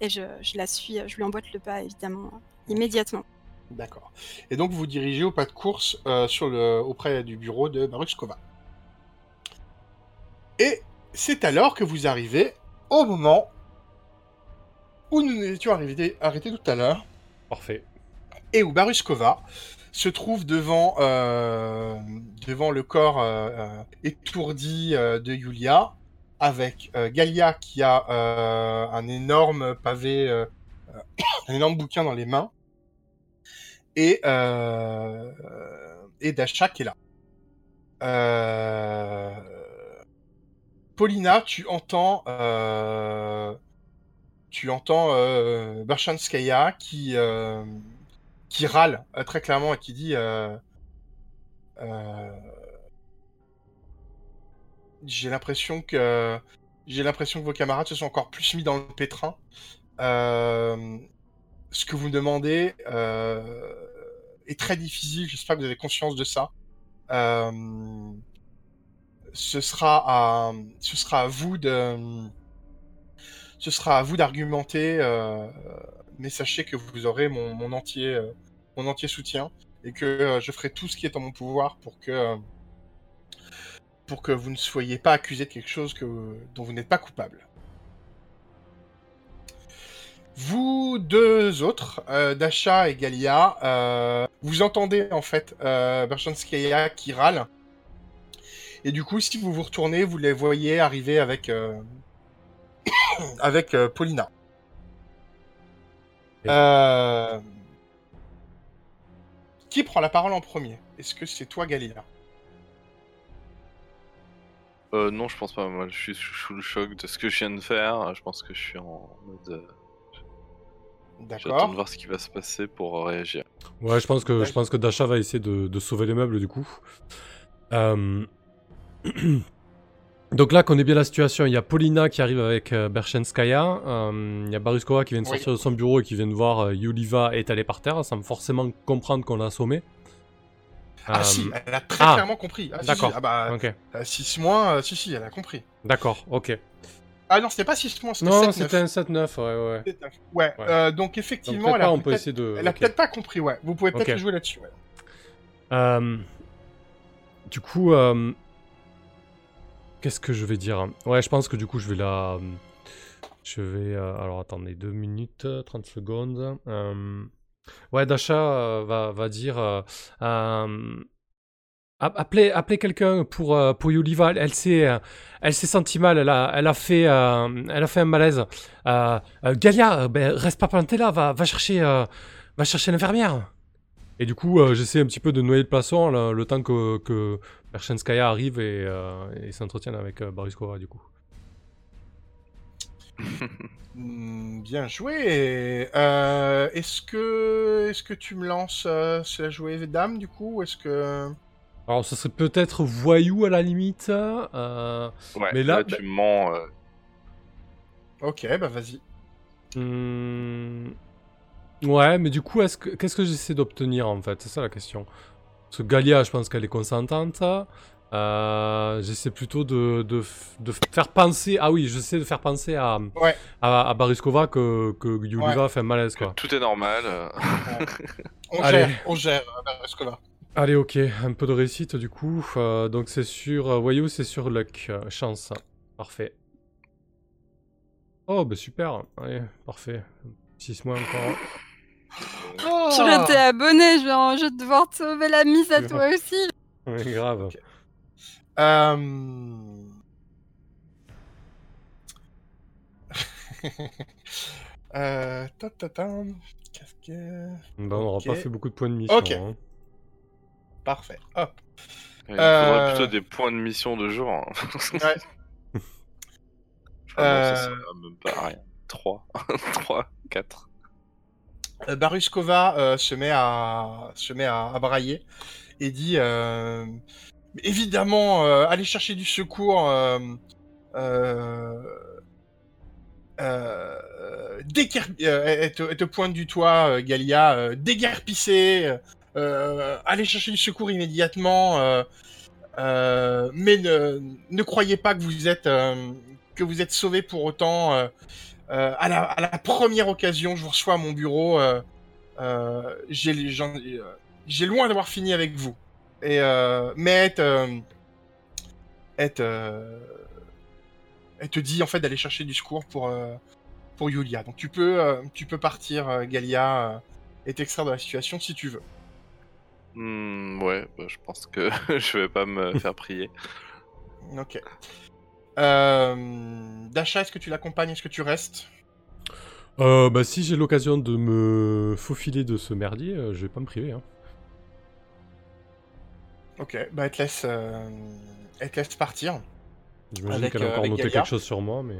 et je, je, la suis je lui emboîte le pas évidemment immédiatement. D'accord. Et donc vous vous dirigez au pas de course euh, sur le auprès du bureau de Baruchkova et c'est alors que vous arrivez au moment où nous étions arrivés arrêtés tout à l'heure. Parfait. Et où Baruskova se trouve devant, euh, devant le corps euh, euh, étourdi de Yulia, avec Galia qui a un énorme pavé, un énorme bouquin dans les mains, et, et Dasha qui est là. Paulina, tu entends, tu entends Barshanskaya qui, qui râle euh, très clairement et qui dit euh, euh, J'ai l'impression que j'ai l'impression que vos camarades se sont encore plus mis dans le pétrin. Ce que vous me demandez est très difficile. J'espère que vous avez conscience de ça. Ce sera à, ce sera à vous de, ce sera à vous d'argumenter. mais sachez que vous aurez mon, entier, mon entier soutien et que euh, je ferai tout ce qui est en mon pouvoir pour que, euh, pour que vous ne soyez pas accusé de quelque chose que, dont vous n'êtes pas coupable. Vous deux autres, euh, Dasha et Galia, vous entendez en fait euh, qui râle. Et du coup, si vous vous retournez, vous les voyez arriver avec, avec Paulina. Qui prend la parole en premier? Est-ce que c'est toi, Galia Euh, non, je pense pas. Moi, je suis sous le choc de ce que je viens de faire. Je pense que je suis en mode. euh, J'attends D'accord. de voir ce qui va se passer pour réagir. Ouais, je pense que, Ouais. je pense que Dasha va essayer de, de sauver les meubles du coup. Euh, Donc là, qu'on est bien la situation, il y a Paulina qui arrive avec euh, Berchenskaya, euh, il y a Baruskova qui vient de Oui. sortir de son bureau et qui vient de voir euh, Yuliva étalée par terre, sans forcément comprendre qu'on l'a assommée. Ah Euh, si, elle a très ah, clairement compris. Ah, d'accord. si, ah bah, Ok, 6 mois, si, si, elle a compris. d'accord, ok. Ah non, c'était pas 6 mois, c'était Non, 7, c'était un 7-9, ouais, ouais. Ouais, Ouais. donc Donc effectivement, peut-être elle a on peut essayer de... elle a ok. peut-être pas compris, ouais. Vous pouvez peut-être jouer là-dessus, ouais. Du coup, euh, qu'est-ce que je vais dire? Ouais, je pense que du coup, je vais la. Je vais. euh, alors, attendez, 2 minutes, 30 secondes. Euh, ouais, Dasha euh, va, va dire. euh, euh, app- Appelez, appelez quelqu'un pour, euh, pour Yuliva. Elle, s'est, euh, elle s'est sentie mal. Elle a, elle a, fait, euh, elle a fait un malaise. Euh, euh, Galia, euh, ben, reste pas planté là. Va, va chercher, euh, va chercher l'infirmière. Et du coup, euh, j'essaie un petit peu de noyer le poisson le, le temps que, que Pershenskaya arrive et, euh, et s'entretienne avec euh, Bariskova, du coup. Hmm, bien joué. Euh, est-ce que, est-ce que tu me lances euh, sur la jouée dame du coup, ou est-ce que Alors, ce serait peut-être voyou à la limite. euh, Ouais, Mais là- là, tu mens. euh, Ok, bah vas-y. hmm, Ouais, mais du coup, est-ce que, qu'est-ce que j'essaie d'obtenir en fait? C'est ça la question. Parce que Galia, je pense qu'elle est consentante. Euh, j'essaie plutôt de, de, f- de faire penser. Ah oui, j'essaie de faire penser à, Ouais. à, à Bariskova que, que Yuliva fait un malaise, quoi. tout est normal. On Allez. gère, on gère, euh, Bereskova. Allez, ok, un peu de réussite du coup. Euh, donc c'est sur euh, Voyou, c'est sur Luck. euh, chance. Parfait. Oh, bah super. Allez, parfait. 6 mois encore. Oh Je t'ai abonné, je vais, je vais devoir te sauver la mise à toi aussi. Ouais, grave. Ok. Euh... euh... ta, ta, ta. Qu'est-ce que... Bah, on n'aura Ok. pas fait beaucoup de points de mission. Ok. hein. Parfait. Hop. Il faudrait Euh. plutôt des points de mission de jour. hein. Ouais. Je crois que ça Euh. sert même pas à rien. 3. 3, 4. Euh, Baruskova euh, se met à brailler et dit euh, évidemment allez chercher du secours euh, euh, elle, te, pointe du toit Galia déguerpissez euh, allez chercher du secours immédiatement mais ne, croyez pas que vous êtes que vous êtes sauvé pour autant euh, à, la, à la première occasion, je vous reçois à mon bureau. Euh, euh, j'ai loin d'avoir fini avec vous. Et mais elle te, elle te- elle te dit en fait d'aller chercher du secours pour pour Yulia. Donc tu peux tu peux partir, Galia, et t'extraire de la situation si tu veux. Hmm, ouais, bah, je pense que je vais pas me faire prier. Ok. Euh, Dasha, est-ce que tu l'accompagnes? Est-ce que tu restes? Euh, bah, si j'ai l'occasion de me faufiler de ce merdier, euh, je vais pas me priver. Hein. Ok, bah elle te laisse, euh, elle te laisse partir. J'imagine qu'elle a euh, encore noté quelque chose sur moi, mais.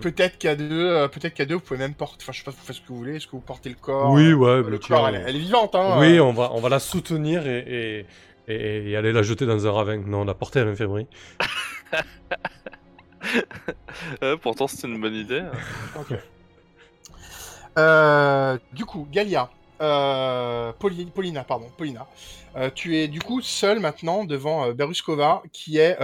Peut-être qu'à deux, peut-être qu'à deux, vous pouvez même porter. Enfin, je sais pas, vous faites ce que vous voulez. Est-ce que vous portez le corps? Oui, ouais, Le corps, elle, elle est vivante, hein. Oui, on va, on va la soutenir et, et, et, et aller la jeter dans un ravin. Non, la porter à l'infirmerie. Euh, pourtant, c'est une bonne idée. hein. Euh, du coup, Galia, euh, Pauli- Paulina, pardon, Paulina, euh, tu es du coup seule maintenant devant Beruskova, qui est,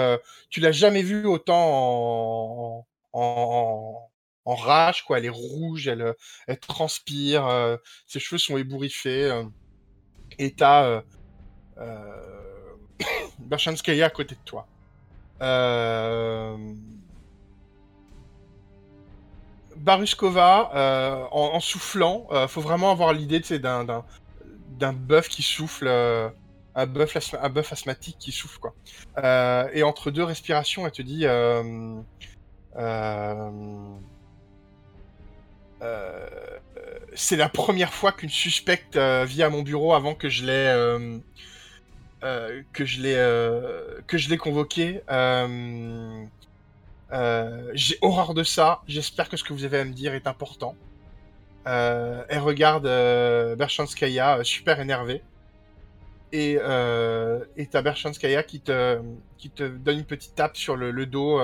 tu l'as jamais vue autant en, rage, quoi. Elle est rouge, elle, transpire, ses cheveux sont ébouriffés, et t'as euh, à côté de toi. Euh, Baruskova, euh, en, soufflant, euh, faut vraiment avoir l'idée d'un, d'un, d'un bœuf qui souffle, euh, un, bœuf asthmatique qui souffle. Quoi. Et entre deux respirations, elle te dit C'est la première fois qu'une suspecte vit à mon bureau avant que je l'ai. Euh, que je l'ai euh, que je l'ai convoqué. Euh, J'ai horreur de ça. J'espère que ce que vous avez à me dire est important. Elle regarde Berchanskaya super énervée. Et et t'as Berchanskaya qui te, qui te donne une petite tape sur le, dos,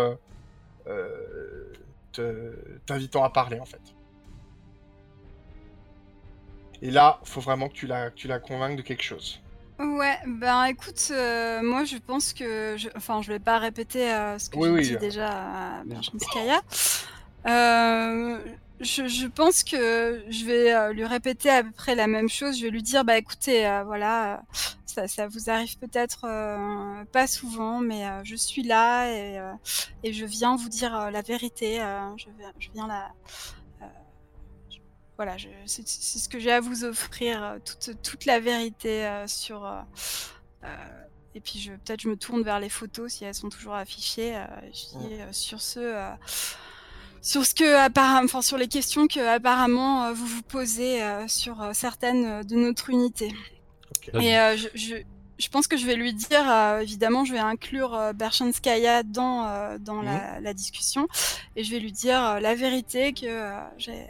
t'invitant à parler en fait. Et là, faut vraiment que tu la, que tu la convainques de quelque chose. Ouais, ben écoute, euh, moi je pense que. Je... Enfin, je vais pas répéter euh, ce que Oui, j'ai oui, dit euh, déjà à Berchanskaya. Euh, je, je pense que je vais lui répéter à peu près la même chose. Je vais lui dire bah écoutez, voilà, ça, ça vous arrive peut-être pas souvent, mais je suis là et, et je viens vous dire la vérité. je, viens, je viens la. Voilà, je- c'est c'est ce que j'ai à vous offrir, euh, toute, toute la vérité euh, sur. euh, et puis je peut-être je me tourne vers les photos si elles sont toujours affichées. euh, je dis, euh, sur ce, euh, sur ce que apparemment, enfin sur les questions que apparemment euh, vous vous posez euh, sur euh, certaines de notre unité. Et euh, je, je, je pense que je vais lui dire, euh, évidemment, je vais inclure euh, Berchanskaya dans, euh, dans la, la discussion, et je vais lui dire euh, la vérité que euh, j'ai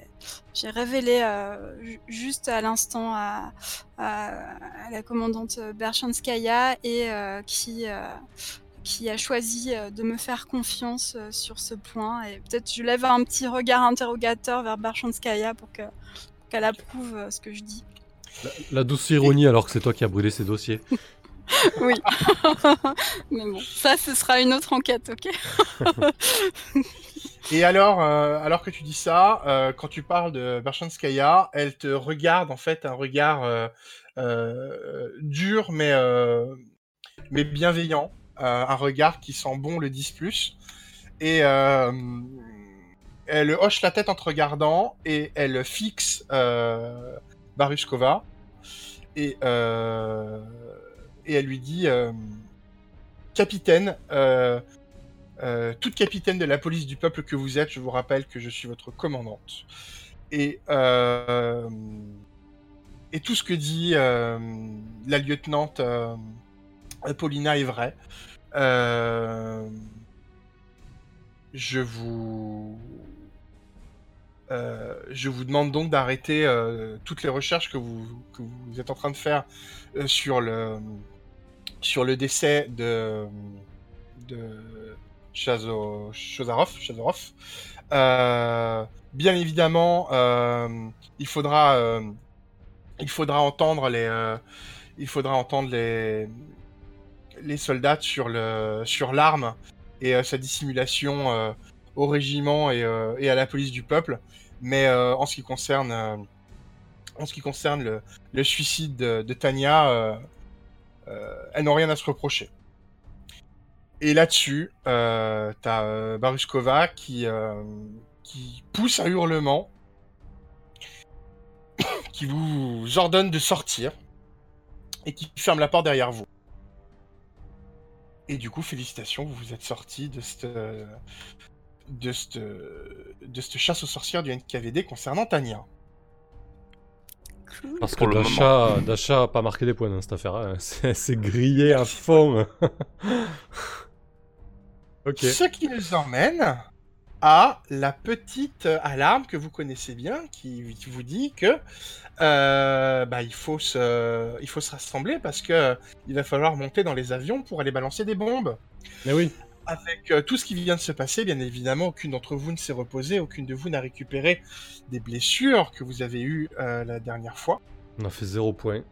j'ai révélé euh, ju- juste à l'instant à, à, à la commandante Berchanskaya et euh, qui, euh, qui a choisi de me faire confiance sur ce point. Et peut-être je lève un petit regard interrogateur vers Berchanskaya pour que- pour qu'elle approuve ce que je dis. La, la douce ironie alors que c'est toi qui as brûlé ces dossiers. Oui. Mais bon, ça, ce sera une autre enquête, ok? Et alors, euh, alors que tu dis ça, euh, quand tu parles de Berchanskaya, elle te regarde en fait un regard euh, dur mais, mais bienveillant, un regard qui sent bon le 10+. Et euh, elle hoche la tête en te regardant et elle fixe Baruskova et, et elle lui dit euh, Capitaine, euh, euh, toute capitaine de la police du peuple que vous êtes, je vous rappelle que je suis votre commandante. Et, et tout ce que dit la lieutenante Paulina est vrai. Je vous. je vous demande donc d'arrêter toutes les recherches que vous, êtes en train de faire sur le sur le décès de de Chazarov. Euh, bien évidemment, euh, il faudra euh, il faudra entendre les soldats sur l'arme et sa dissimulation au régiment et, à la police du peuple. Mais en ce qui concerne le, suicide de, Tania, elles n'ont rien à se reprocher. Et là-dessus, euh, t'as euh, Baruskova qui, euh, qui pousse un hurlement, qui vous ordonne de sortir et qui ferme la porte derrière vous. Et du coup, félicitations, vous vous êtes sortis de cette, de cette, de cette chasse aux sorcières du NKVD concernant Tania. Parce que Pour le Dasha, Dasha a pas marqué des points dans cette affaire. hein. C'est grillé à fond. ok. Ce qui nous emmène à la petite alarme que vous connaissez bien, qui vous dit que euh, bah, il, faut se, il faut se rassembler parce que il va falloir monter dans les avions pour aller balancer des bombes. Mais oui. Avec euh, tout ce qui vient de se passer, bien évidemment, aucune d'entre vous ne s'est reposée, aucune de vous n'a récupéré des blessures que vous avez eues euh, la dernière fois. On a fait zéro point.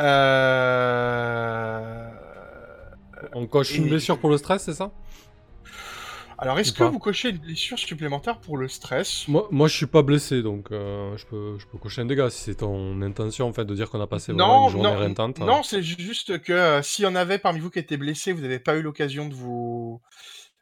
Euh... On coche une blessure pour le stress, c'est ça? Alors, est-ce que pas vous cochez une blessure supplémentaire pour le stress moi, moi, je suis pas blessé, donc euh, je, peux, je peux cocher un dégât si c'est ton intention en fait de dire qu'on a passé vraiment une journée non, rentante. non, c'est ju- juste que euh, s'il y en avait parmi vous qui étaient blessés, vous n'avez pas eu l'occasion de vous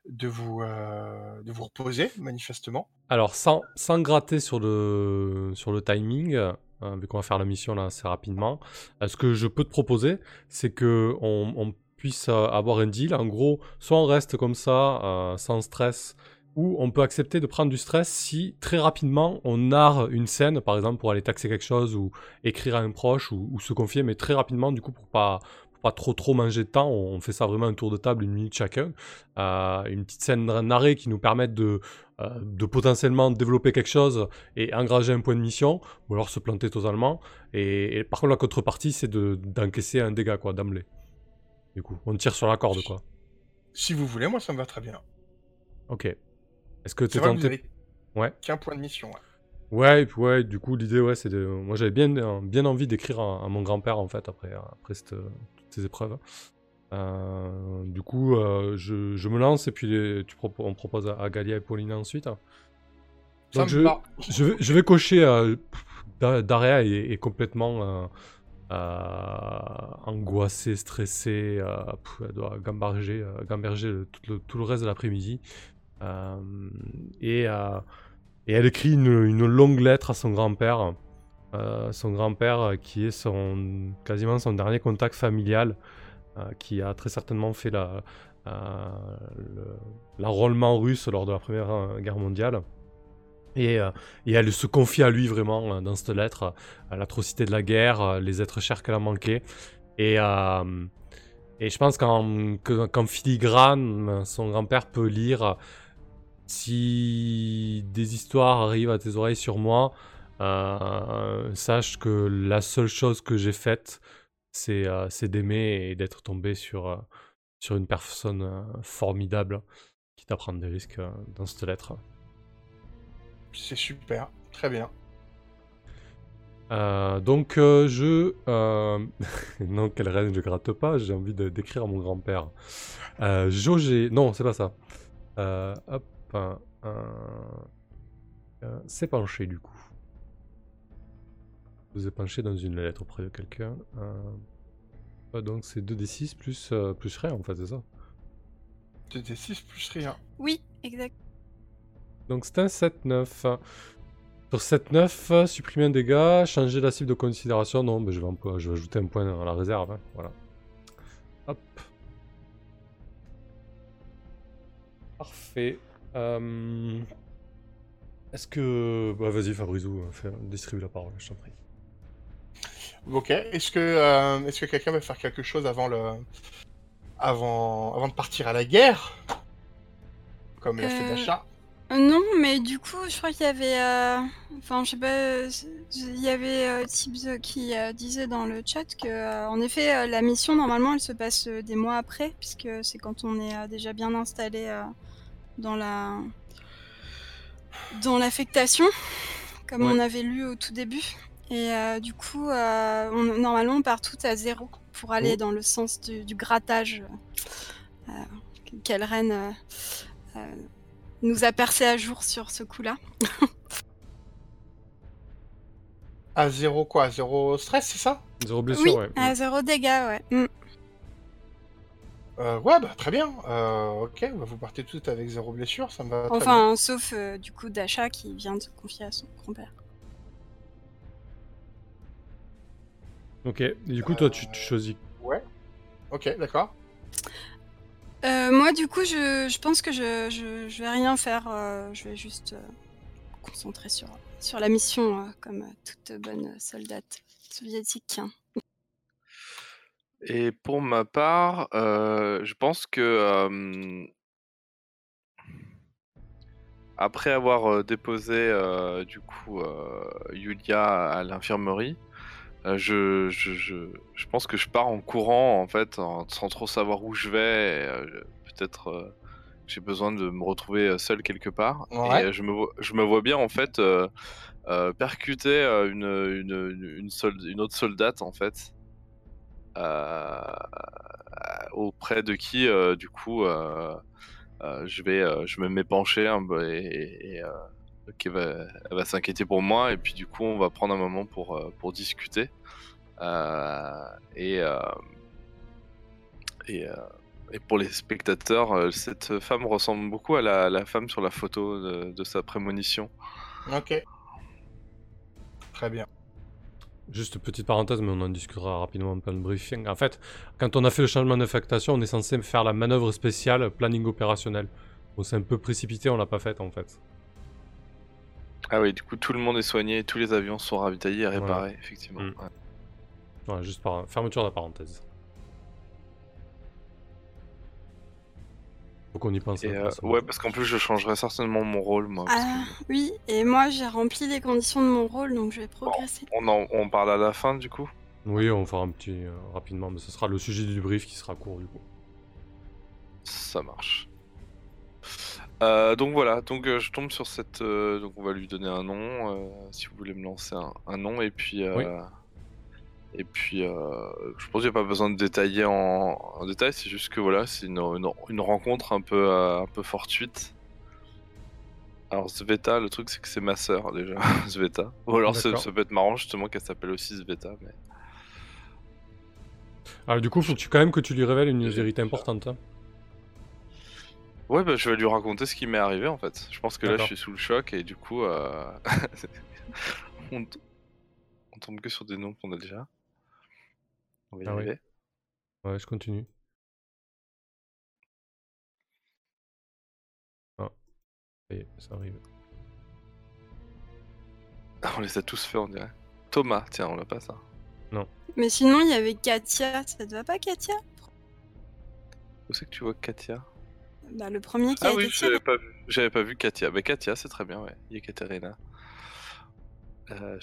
de vous euh, de vous reposer manifestement. Alors, sans, sans gratter sur le, sur le timing, euh, vu qu'on va faire la mission là assez rapidement, euh, ce que je peux te proposer, c'est que on, on puisse euh, avoir un deal. En gros, soit on reste comme ça, euh, sans stress, ou on peut accepter de prendre du stress si très rapidement on narre une scène, par exemple pour aller taxer quelque chose ou écrire à un proche ou, se confier, mais très rapidement du coup pour pas pas trop trop manger de temps, on fait ça vraiment un tour de table, une minute chacun, Euh, une petite scène narrée qui nous permette de de potentiellement développer quelque chose et engager un point de mission, ou alors se planter totalement. Et, et par contre, la contrepartie, c'est de- d'encaisser un dégât, quoi, d'emblée. Du coup, on tire sur la corde, quoi. Si vous voulez, moi ça me va très bien. Ok. Est-ce que tu es tenté avez Ouais. qu'un point de mission. ouais. Ouais, et puis ouais, du coup, l'idée, ouais, c'est de. Moi, j'avais bien, euh, bien envie d'écrire à, à mon grand-père, en fait, après, après cette, euh, toutes ces épreuves. Euh, du coup, euh, je, je me lance et puis les- tu propo- on propose à, à Galia et Paulina ensuite. Ça Donc, me je, je, vais, je vais cocher. Euh, Da- Daria est, est complètement angoissée, stressée. euh, elle doit gamberger, euh, gamberger tout, le, reste de l'après-midi. Euh, et, euh, elle écrit une, longue lettre à son grand-père. Euh, son grand-père euh, qui est son, quasiment son dernier contact familial, euh, qui a très certainement fait la, euh, le- l'enrôlement russe lors de la Première euh, Guerre mondiale. Et, euh, et elle se confie à lui vraiment euh, dans cette lettre, euh, l'atrocité de la guerre, les êtres chers qu'elle a manqués. Et, je pense qu'en que- qu'en filigrane, son grand-père peut lire si des histoires arrivent à tes oreilles sur moi, sache que la seule chose que j'ai faite, c'est d'aimer et d'être tombé sur, sur une personne formidable qui t'apprend des risques dans cette lettre. C'est super, très bien. Euh, donc euh, je... euh, non, quelle reine, je gratte pas, j'ai envie de- d'écrire à mon grand-père. Euh, jauger... Non, c'est pas ça. Euh, hop, un, un- un- s'épancher du coup. Vous épanchez dans une lettre auprès de quelqu'un. Donc c'est 2d6 plus, euh, plus rien en fait, c'est ça 2d6 plus rien. Oui, exact. Donc c'est un 7-9. Sur 7-9, supprimer un dégât, changer la cible de considération. Non, mais je, vais empo- je vais ajouter un point à la réserve. hein, Voilà. Hop. Parfait. Euh, Est-ce que. Bah, Vas-y, Fabrizou, fais- distribue la parole, je t'en prie. Ok. Est-ce que, euh, est-ce que quelqu'un veut faire quelque chose avant le, avant, avant de partir à la guerre, comme l'a Euh, Dasha Euh, Non, mais du coup, je crois qu'il y avait. euh, Enfin, je sais pas. euh, Il y avait euh, Tibbs qui euh, disait dans le chat que, en effet, la mission, normalement, elle se passe des mois après, puisque c'est quand on est déjà bien installé dans la. dans l'affectation, comme Ouais. on avait lu au tout début. Et du coup, on- normalement, on part tout à zéro pour aller Oh. dans le sens du, du grattage. Quelle reine. Nous a percé à jour sur ce coup-là. À zéro quoi Zéro stress, c'est ça? Zéro blessure, oui, ouais. à zéro dégâts, ouais. Mm. euh, Ouais, bah très bien. Euh, ok, bah, vous partez tout avec zéro blessure, ça me va très bien. Enfin, sauf euh, du coup Dasha qui vient de se confier à son grand-père. Ok, et du coup, toi, tu, tu choisis. Ouais. Ok, d'accord. Euh, moi, du coup, je, pense que je, vais rien faire. euh, je vais juste euh, concentrée sur, sur la mission, comme toute bonne soldate soviétique. Et pour ma part, je pense que après avoir déposé du coup Yulia à l'infirmerie, je, je, je, je pense que je pars en courant en fait, en- sans trop savoir où je vais. euh, Peut-être euh, j'ai besoin de me retrouver euh, seul quelque part. Ouais. Et euh, je me, vois, je me vois bien en fait euh, euh, percuter euh, une, une, une, solde- une autre soldate en fait. euh, auprès de qui euh, du coup euh, euh, je vais euh, je me mets penché un peu et, et, et, qui va, elle va s'inquiéter pour moi et puis du coup on va prendre un moment pour, euh, pour discuter Euh, et, euh, et, euh, et pour les spectateurs cette femme ressemble beaucoup à la, la femme sur la photo de, de sa prémonition Ok. Très bien. Juste petite parenthèse, mais on en discutera rapidement pendant le briefing. En fait, quand on a fait le changement d'affectation, on est censé faire la manœuvre spéciale planning opérationnel. Bon, c'est un peu précipité, on l'a pas faite en fait. Ah oui du coup tout le monde est soigné tous les avions sont ravitaillés et Voilà. réparés effectivement Mm. Ouais. Voilà, juste par fermeture de la parenthèse. Faut qu'on y pense. Et, hein, euh, ouais parce qu'en plus je changerai certainement mon rôle moi parce que- Ah, oui, et moi j'ai rempli les conditions de mon rôle, donc je vais progresser. On, en, on parle à la fin du coup? Oui, on fera un petit euh, rapidement, mais ce sera le sujet du brief qui sera court du coup. Ça marche. Euh, donc voilà, donc euh, je tombe sur cette. euh, donc on va lui donner un nom, euh, si vous voulez me lancer un, un nom, et puis. euh, Oui. Et puis, euh, je pense qu'il n'y a pas besoin de détailler en, en détail, c'est juste que voilà, c'est une, une- une rencontre un peu, euh, un peu fortuite. Alors Sveta, le truc c'est que c'est ma sœur déjà, Sveta. Ou alors ça, D'accord. ça peut être marrant justement qu'elle s'appelle aussi Sveta, mais. Alors du coup, faut que tu, quand même que tu lui révèles une vérité importante. hein. Ouais, bah, je vais lui raconter ce qui m'est arrivé en fait. Je pense que là, je suis sous le choc et du coup, euh... on, t- on tombe que sur des noms qu'on a déjà. On va y Ah oui. arriver. Ouais, je continue. Ah, ça y est, ça arrive. On les a tous fait, on dirait. Thomas, tiens, on l'a pas ça. Mais sinon, il y avait Katia, ça te va pas, Katia? Où c'est que tu vois Katia? Bah, le premier qui Ah a oui, été j'avais pas vu. J'avais pas vu Katia. Mais Katia, c'est très bien, ouais. Yekaterina. Euh,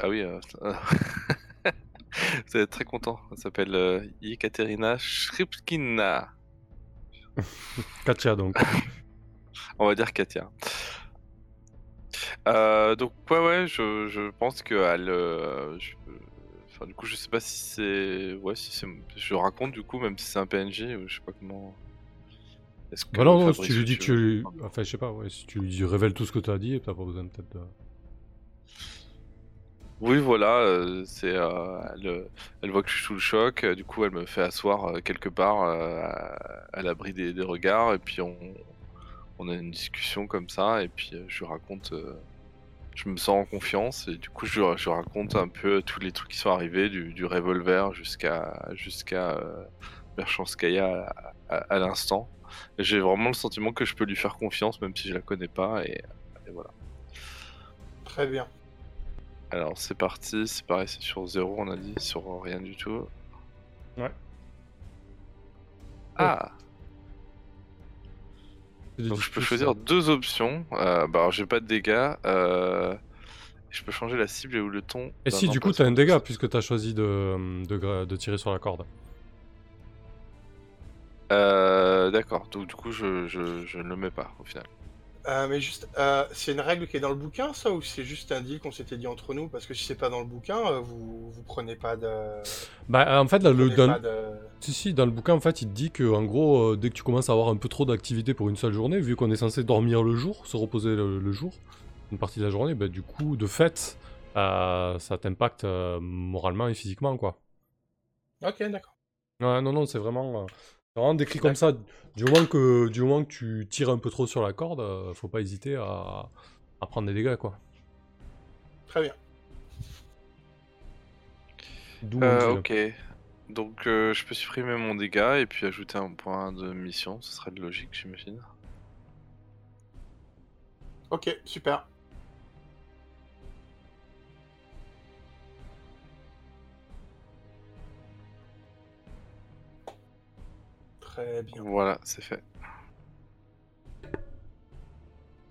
Ah oui. Euh... Vous allez être très content. Ça s'appelle euh, Yekaterina Shripkina. Katia donc. On va dire Katia. Euh, donc ouais ouais, je, je pense que elle, euh, je- enfin du coup je sais pas si c'est, ouais si c'est, je raconte du coup même si c'est un PNJ ou je sais pas comment. Est-ce que Bah non, non, si tu lui dis que tu lui... Enfin, je sais pas, ouais, si tu lui dis révèle tout ce que tu as dit, t'as pas besoin peut-être de... Oui voilà, euh, c'est, euh, elle, euh, elle voit que je suis sous le choc, euh, du coup elle me fait asseoir quelque part à, à l'abri des, des regards et puis on, on a une discussion comme ça et puis je raconte. je me sens en confiance et du coup je, je raconte un peu tous les trucs qui sont arrivés du, du revolver jusqu'à jusqu'à Merchanskaya à, à- à l'instant. J'ai vraiment le sentiment que je peux lui faire confiance même si je la connais pas et, et voilà. Très bien. Alors c'est parti, c'est pareil, c'est sur zéro on a dit, sur rien du tout. Ouais. Ah, du donc je peux choisir deux options. Euh, bah alors j'ai pas de dégâts. Euh... Je peux changer la cible et ou le ton. Et si, du coup, t'as un dégât, puisque t'as choisi de, de, gra- de tirer sur la corde. Euh, D'accord, donc du coup je, je, je ne le mets pas au final. Euh, mais juste, euh, c'est une règle qui est dans le bouquin, ça, ou c'est juste un deal qu'on s'était dit entre nous? Parce que si c'est pas dans le bouquin, euh, vous, vous prenez pas de. Bah, en fait, là, le, dans, de... si, si, dans le bouquin, en fait, il te dit que, en gros, euh, dès que tu commences à avoir un peu trop d'activité pour une seule journée, vu qu'on est censé dormir le jour, se reposer le, le jour, une partie de la journée, bah, du coup, de fait, euh, ça t'impacte euh, moralement et physiquement, quoi. Ok, d'accord. Ouais, non, non, c'est vraiment, euh, vraiment décrit comme ça. Du moment, que, du moment que tu tires un peu trop sur la corde, euh, faut pas hésiter à, à prendre des dégâts, quoi. Très bien. Euh, ok, donc euh, je peux supprimer mon dégât et puis ajouter un point de mission, ce serait de logique j'imagine. Ok, super. Très bien. Voilà, c'est fait.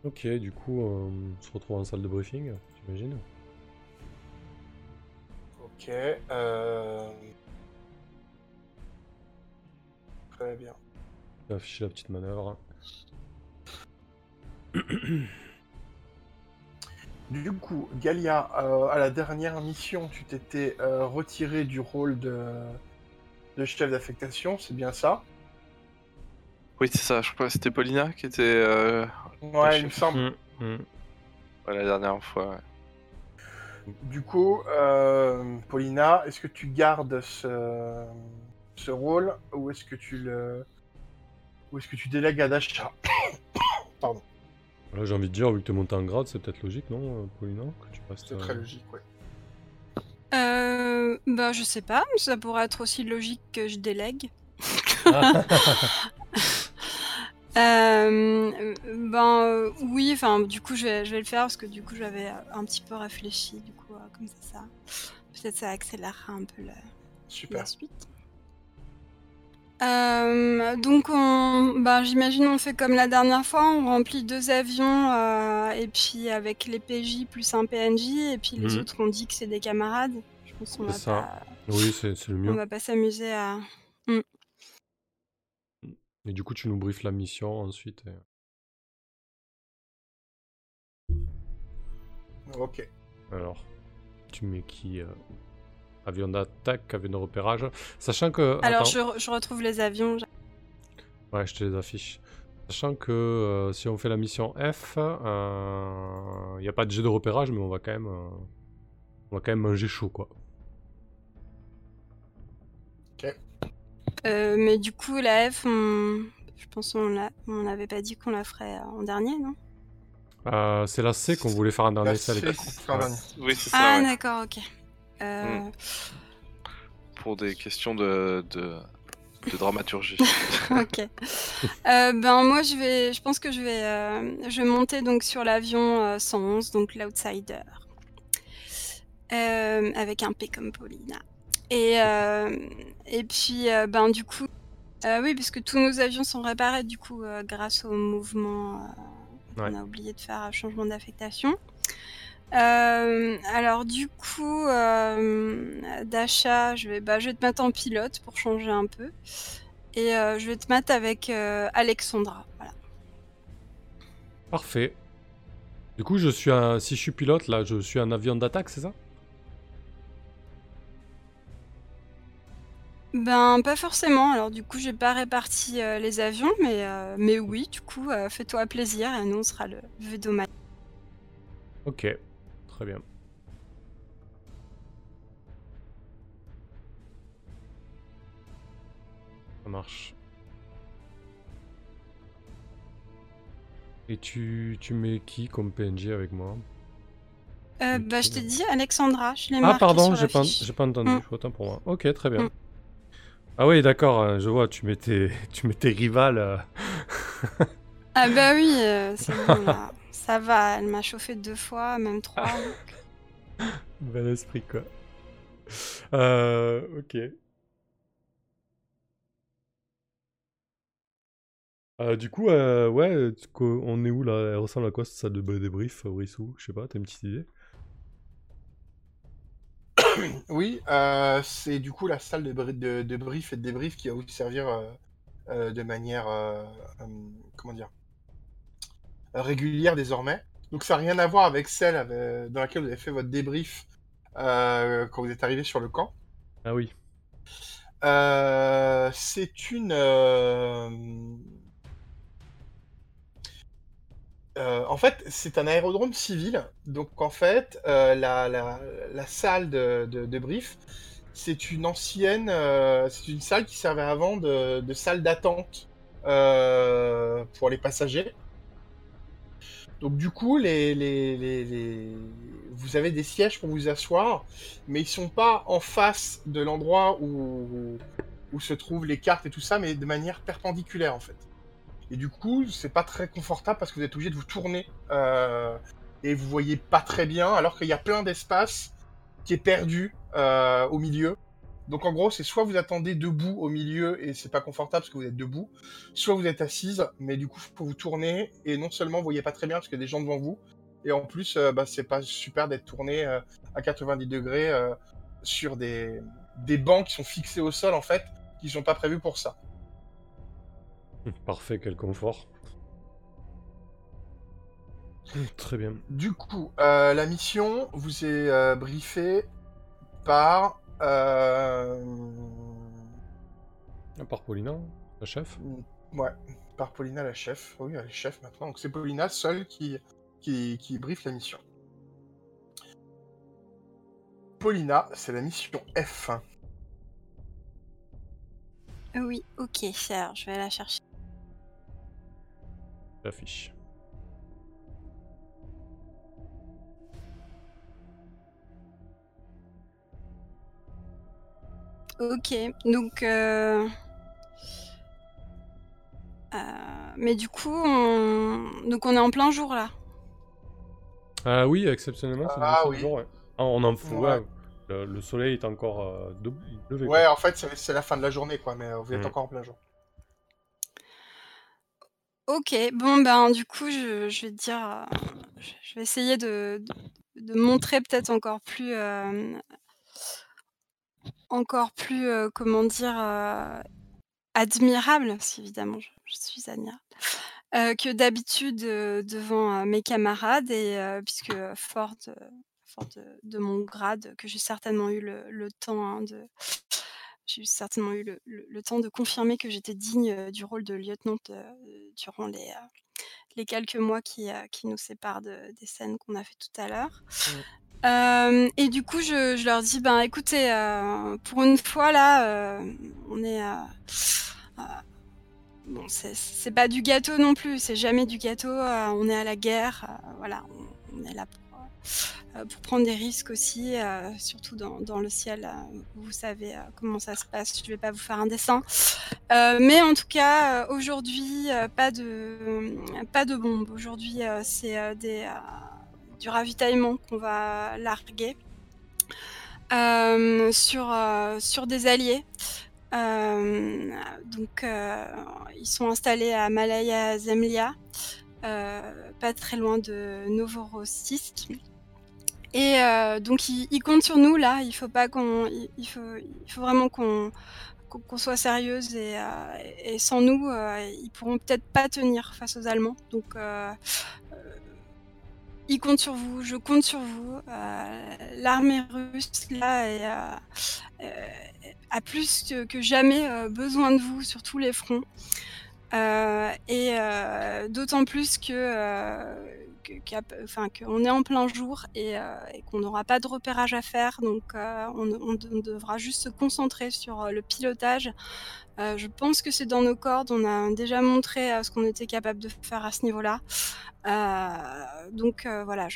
Ok, du coup, euh, on se retrouve en salle de briefing, j'imagine. Ok. Euh... Très bien. Je vais afficher la petite manœuvre. Du coup, Galia, euh, à la dernière mission, tu t'étais euh, retiré du rôle de, de chef d'affectation, c'est bien ça? Oui, c'est ça. Je crois que c'était Paulina qui était euh, Ouais, il me semble. Mm, mm. ouais, la dernière fois. ouais. Du coup, euh, Paulina, est-ce que tu gardes ce, ce rôle ou est-ce que tu le ou est-ce que tu délègues à Dasha? Pardon, Là, j'ai envie de dire, vu que tu es monté en grade, c'est peut-être logique, non, euh, Paulina que tu restes, c'est euh, très logique, ouais. Euh, bah, je sais pas, mais ça pourrait être aussi logique que je délègue. Euh, ben euh, oui, enfin du coup je vais, je vais le faire parce que du coup j'avais euh, un petit peu réfléchi, du coup euh, comme ça, ça peut-être ça accélérera un peu la, Super. la suite. Donc on, ben, j'imagine on fait comme la dernière fois, on remplit deux avions et puis avec les PJ plus un PNJ et puis les Mhm. autres on dit que c'est des camarades. Je pense qu'on va C'est ça. pas, Oui, c'est le on mieux. va pas s'amuser à. Et du coup, tu nous briefes la mission ensuite. et- Ok. Alors, tu mets qui euh, Avion d'attaque, avion de repérage. Sachant que. Alors je, je retrouve les avions. Ouais, je te les affiche. Sachant que euh, si on fait la mission F, il n'y a pas de jet de repérage, mais on va quand même, euh, on va quand même manger chaud, quoi. Mais du coup, la F, on... je pense qu'on n'avait pas dit qu'on la ferait euh, en dernier, non? Euh, c'est la C qu'on voulait faire en dernier, en Ouais. dernier. Oui, c'est ça. Ah, ouais. d'accord, ok. Euh, Pour des questions de, de, de dramaturgie. ok. Euh, ben moi, je vais, je pense que je vais, euh, je vais monter donc sur l'avion euh, 111, donc l'outsider, Euh, avec un P comme Paulina. Et euh, et puis euh, ben du coup, euh, oui, parce que tous nos avions sont réparés du coup grâce au mouvement. Ouais. On a oublié de faire un changement d'affectation. Euh, alors du coup, euh, d'achat, je vais, bah, je vais te mettre en pilote pour changer un peu. Et euh, je vais te mettre avec Alexandra. Voilà. Parfait. Du coup, je suis un... si je suis pilote, là, je suis un avion d'attaque, c'est ça? Ben pas forcément. Alors du coup, j'ai pas réparti euh, les avions, mais euh, mais oui, du coup, euh, fais-toi plaisir et nous on sera le Vedoma. Ok, très bien. Ça marche. Et tu, tu mets qui comme PNJ avec moi? Euh, bah je t'ai dit Alexandra, je l'ai Ah marqué pardon, sur j'ai pas, j'ai pas entendu, Mm. autant pour moi. Ok, très bien. Mm. Ah oui, d'accord, euh, je vois, tu mets tes, tu mets tes rivales. euh. Ah bah oui, euh, c'est bon là. Ça va, elle m'a chauffé deux fois, même trois. Bel esprit, quoi. Euh, ok. Euh, du coup, euh, ouais, euh, on est où là? Elle ressemble à quoi salle de débrief, euh, Brissou Je sais pas, t'as une petite idée? Oui, euh, c'est du coup la salle de, bri- de, de brief et de débrief qui va vous servir euh, euh, de manière comment dire régulière désormais. Donc ça n'a rien à voir avec celle avec- dans laquelle vous avez fait votre débrief quand vous êtes arrivé sur le camp. Ah oui. C'est une. Euh, en fait, c'est un aérodrome civil. Donc, en fait, euh, la, salle de, brief, c'est une ancienne. euh, c'est une salle qui servait avant de, salle d'attente pour les passagers. Donc, du coup, vous avez des sièges pour vous asseoir, mais ils sont pas en face de l'endroit où se trouvent les cartes et tout ça, mais de manière perpendiculaire en fait. Et du coup, c'est pas très confortable parce que vous êtes obligé de vous tourner euh, et vous voyez pas très bien, alors qu'il y a plein d'espace qui est perdu euh, au milieu Donc en gros, c'est soit vous attendez debout au milieu et c'est pas confortable parce que vous êtes debout, soit vous êtes assise, mais du coup, faut vous tourner et non seulement vous voyez pas très bien parce qu'il y a des gens devant vous, et en plus, euh, bah, c'est pas super d'être tourné euh, à 90 degrés euh, sur des, des bancs qui sont fixés au sol en fait, qui sont pas prévus pour ça. Parfait, quel confort. Très bien. Du coup, euh, la mission vous est euh, briefée par. euh, À part Paulina, la chef. Ouais, par Paulina la chef. Oui, elle est chef maintenant. Donc c'est Paulina seule qui, qui, qui briefe la mission. Paulina, c'est la mission F. Oui, ok, alors je vais la chercher. L'affiche. Ok, donc. euh, euh, mais du coup, on... donc on est en plein jour là. Ah oui, exceptionnellement, c'est Ah le oui. jour, ouais. Ah, on en fout, Ouais. ouais. Le, le soleil est encore euh, levé. quoi. Ouais, en fait, c'est c'est la fin de la journée, quoi, mais euh, vous êtes Mm. encore en plein jour. Ok, bon ben du coup, je, vais te dire, euh, je vais essayer de, montrer peut-être encore plus, euh, encore plus, euh, comment dire, admirable, parce qu'évidemment, je, suis admirable, que d'habitude devant mes camarades, et puisque fort de, de, mon grade, que j'ai certainement eu le, le temps hein, de... J'ai certainement eu le, le- le temps de confirmer que j'étais digne euh, du rôle de lieutenant euh, durant les, euh, les quelques mois qui, qui nous séparent de- des scènes qu'on a fait tout à l'heure. Et du coup, je, je leur dis, ben écoutez, pour une fois là, on est... bon, c'est- pas du gâteau non plus, c'est jamais du gâteau, euh, on est à la guerre, euh, voilà, on, on est là pour, pour prendre des risques aussi, euh, surtout dans, le ciel, euh, vous savez euh, comment ça se passe, je vais pas vous faire un dessin. Euh, mais en tout cas, euh, aujourd'hui, euh, pas, de, pas de bombes, aujourd'hui euh, c'est euh, euh, du ravitaillement qu'on va larguer euh, sur, euh, sur des alliés. Euh, donc, euh, ils sont installés à Malaya Zemlia, euh, pas très loin de Novorossiysk. Et euh, donc, ils, comptent sur nous là. Il faut pas qu'on, il, faut, vraiment qu'on qu'on soit sérieuse et, euh, et sans nous, euh, ils pourront peut-être pas tenir face aux Allemands. Donc, euh, euh, ils comptent sur vous, je compte sur vous. Euh, L'armée russe là euh, euh, a plus que, jamais euh, besoin de vous sur tous les fronts. Euh, et euh, d'autant plus que, euh, qu'on est en plein jour et, qu'on n'aura pas de repérage à faire. Donc on, on de- on devra juste se concentrer sur le pilotage. Je pense que c'est dans nos cordes. On a déjà montré ce qu'on était capable de faire à ce niveau-là. Donc voilà,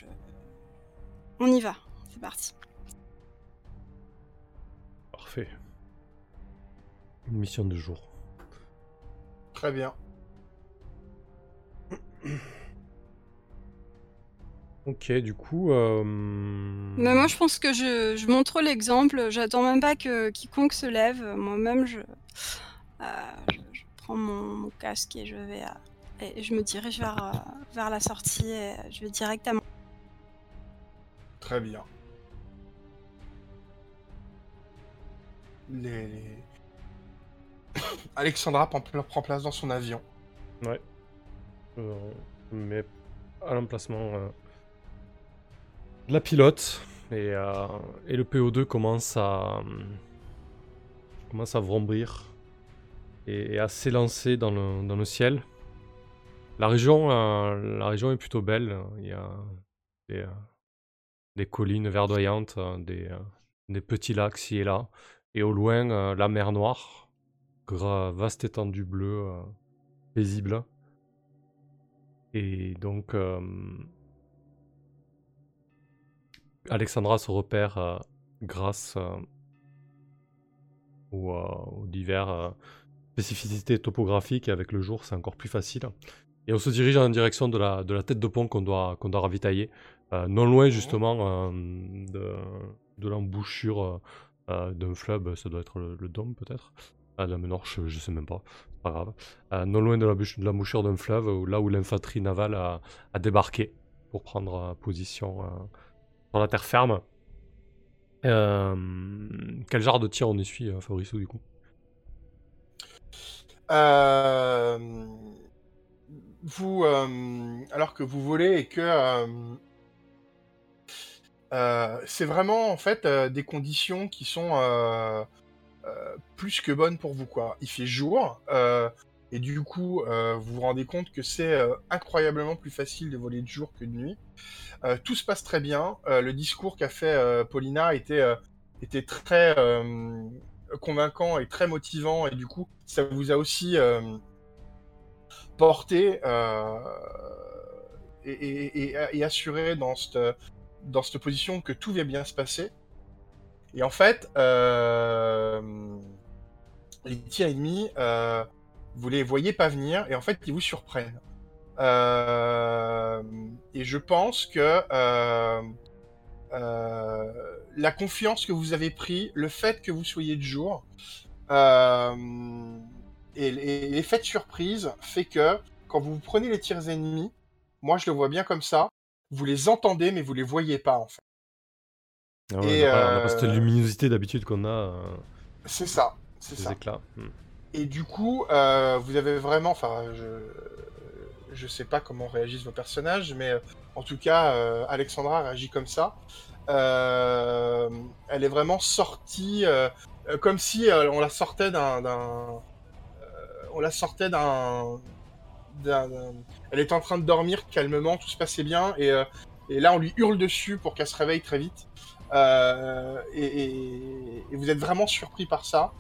on y va. C'est parti. Parfait. Une mission de jour. Très bien. Ok, du coup. euh, Mais moi, je pense que je, je montre l'exemple. J'attends même pas que quiconque se lève. Moi-même, je, euh, je, je prends mon, mon casque et je vais euh, et je me dirige vers, euh, vers la sortie et je vais directement. Très bien. Les, les- Alexandra prend, place dans son avion. Ouais. Euh, mets à l'emplacement euh, de la pilote et, euh, le PO2 commence à commence à vrombir et, à s'élancer dans le, ciel. La région, est plutôt belle. Il y a des, collines verdoyantes, des, des petits lacs ci et là. Et au loin, la mer Noire, vaste étendue bleue, euh, paisible. Et donc, euh, Alexandra se repère euh, grâce aux, aux divers euh, spécificités topographiques. Et avec le jour, c'est encore plus facile. Et on se dirige en direction de la, de la tête de pont qu'on doit, qu'on doit ravitailler. non loin, justement, de, de l'embouchure d'un fleuve, ça doit être le, le dôme peut-être. Ah, la nord, je, sais même pas, pas grave. Euh, non loin de la, bûche- de la mouchure d'un fleuve, où- là où l'infanterie navale a, débarqué pour prendre euh, position euh, sur la terre ferme. Euh, quel genre de tir on essuie, euh, Fabrice, du coup? Euh, vous, euh, alors que vous volez et que euh, euh, c'est vraiment en fait euh, des conditions qui sont euh, euh, plus que bonnes pour vous quoi. Il fait jour euh, et du coup euh, vous vous rendez compte que c'est euh, incroyablement plus facile de voler de jour que de nuit. Euh, tout se passe très bien. Euh, le discours qu'a fait euh, Paulina était euh, était très euh, convaincant et très motivant et du coup ça vous a aussi euh, porté euh, et- et assuré dans cette, dans cette position que tout va bien se passer. Et en fait, euh, les tirs ennemis, euh, vous les voyez pas venir et en fait ils vous surprennent. Euh, et je pense que euh, euh, la confiance que vous avez pris, le fait que vous soyez de jour, euh, et, et l'effet de surprise fait que quand vous prenez les tirs ennemis, moi je le vois bien comme ça, vous les entendez mais vous les voyez pas en fait. Ah ouais, Et, on, pas, pas cette euh, luminosité d'habitude qu'on a, euh, C'est ça, c'est ces ça. éclats. Hmm. Et du coup, euh, vous avez vraiment, enfin, je, je sais pas comment réagissent vos personnages, mais euh, en tout cas, euh, Alexandra réagit comme ça. Euh, elle est vraiment sortie, euh, euh, comme si euh, on la sortait d'un, euh, on la sortait d'un, elle était en train de dormir calmement, tout se passait bien, et, euh, et là on lui hurle dessus pour qu'elle se réveille très vite. Euh, et, et- et vous êtes vraiment surpris par ça.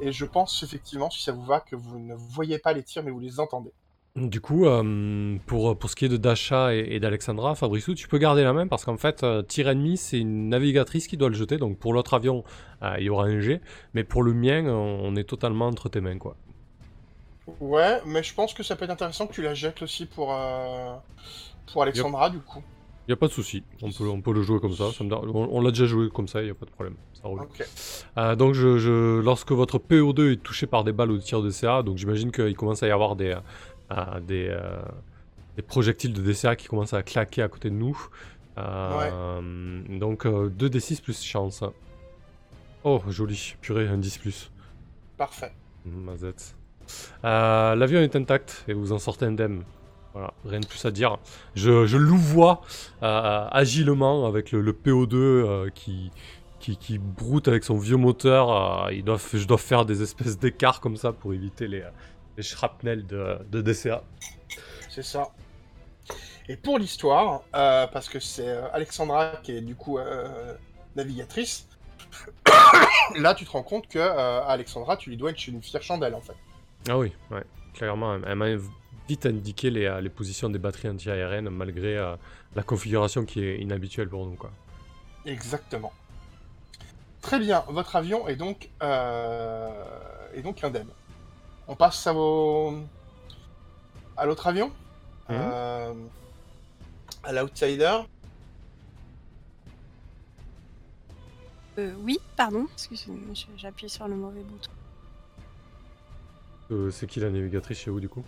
Et je pense effectivement, si ça vous va, que vous ne voyez pas les tirs, mais vous les entendez. Du coup, euh, pour, pour ce qui est de Dasha et, et d'Alexandra, Fabrice, tu peux garder la main parce qu'en fait, euh, tir ennemi, c'est une navigatrice qui doit le jeter. Donc pour l'autre avion, euh, il y aura un jet. Mais pour le mien, on, est totalement entre tes mains, quoi. Ouais, mais je pense que ça peut être intéressant que tu la jettes aussi pour, pour Alexandra, du coup. Il a pas de souci. On peut, on peut le jouer comme ça. ça me dérange- on on l'a déjà joué comme ça, il n'y a pas de problème. Ça roule. Euh, donc, je, je- lorsque votre PO2 est touché par des balles ou des tirs de DCA, donc j'imagine qu'il commence à y avoir des, euh, des, euh, des projectiles de DCA qui commencent à claquer à côté de nous. Donc, 2d6 plus chance. Oh, joli. Purée, un 10 plus. Parfait. Mazette. L'avion est intact et vous en sortez indemne. Voilà, rien de plus à dire. Je, je louvoie euh, agilement avec le, le PO2 euh, qui, qui, qui broute avec son vieux moteur. euh, ils doivent, je dois faire des espèces d'écarts comme ça pour éviter les, les shrapnels de, de DCA. C'est ça. Et pour l'histoire, euh, parce que c'est euh, Alexandra qui est du coup euh, navigatrice, là tu te rends compte que euh, Alexandra, tu lui dois une, une fière chandelle en fait. Ah oui, ouais, clairement. Elle m'a vite indiqué les, euh, les positions des batteries anti-aériennes malgré euh, la configuration qui est inhabituelle pour nous. Quoi. Exactement. Très bien, votre avion est donc, euh, est donc indemne. On passe à vos... à l'autre avion Mhm. Euh, À l'Outsider Euh, oui, pardon. Excusez-moi, j'appuie sur le mauvais bouton. Euh, c'est qui la navigatrice chez vous du coup?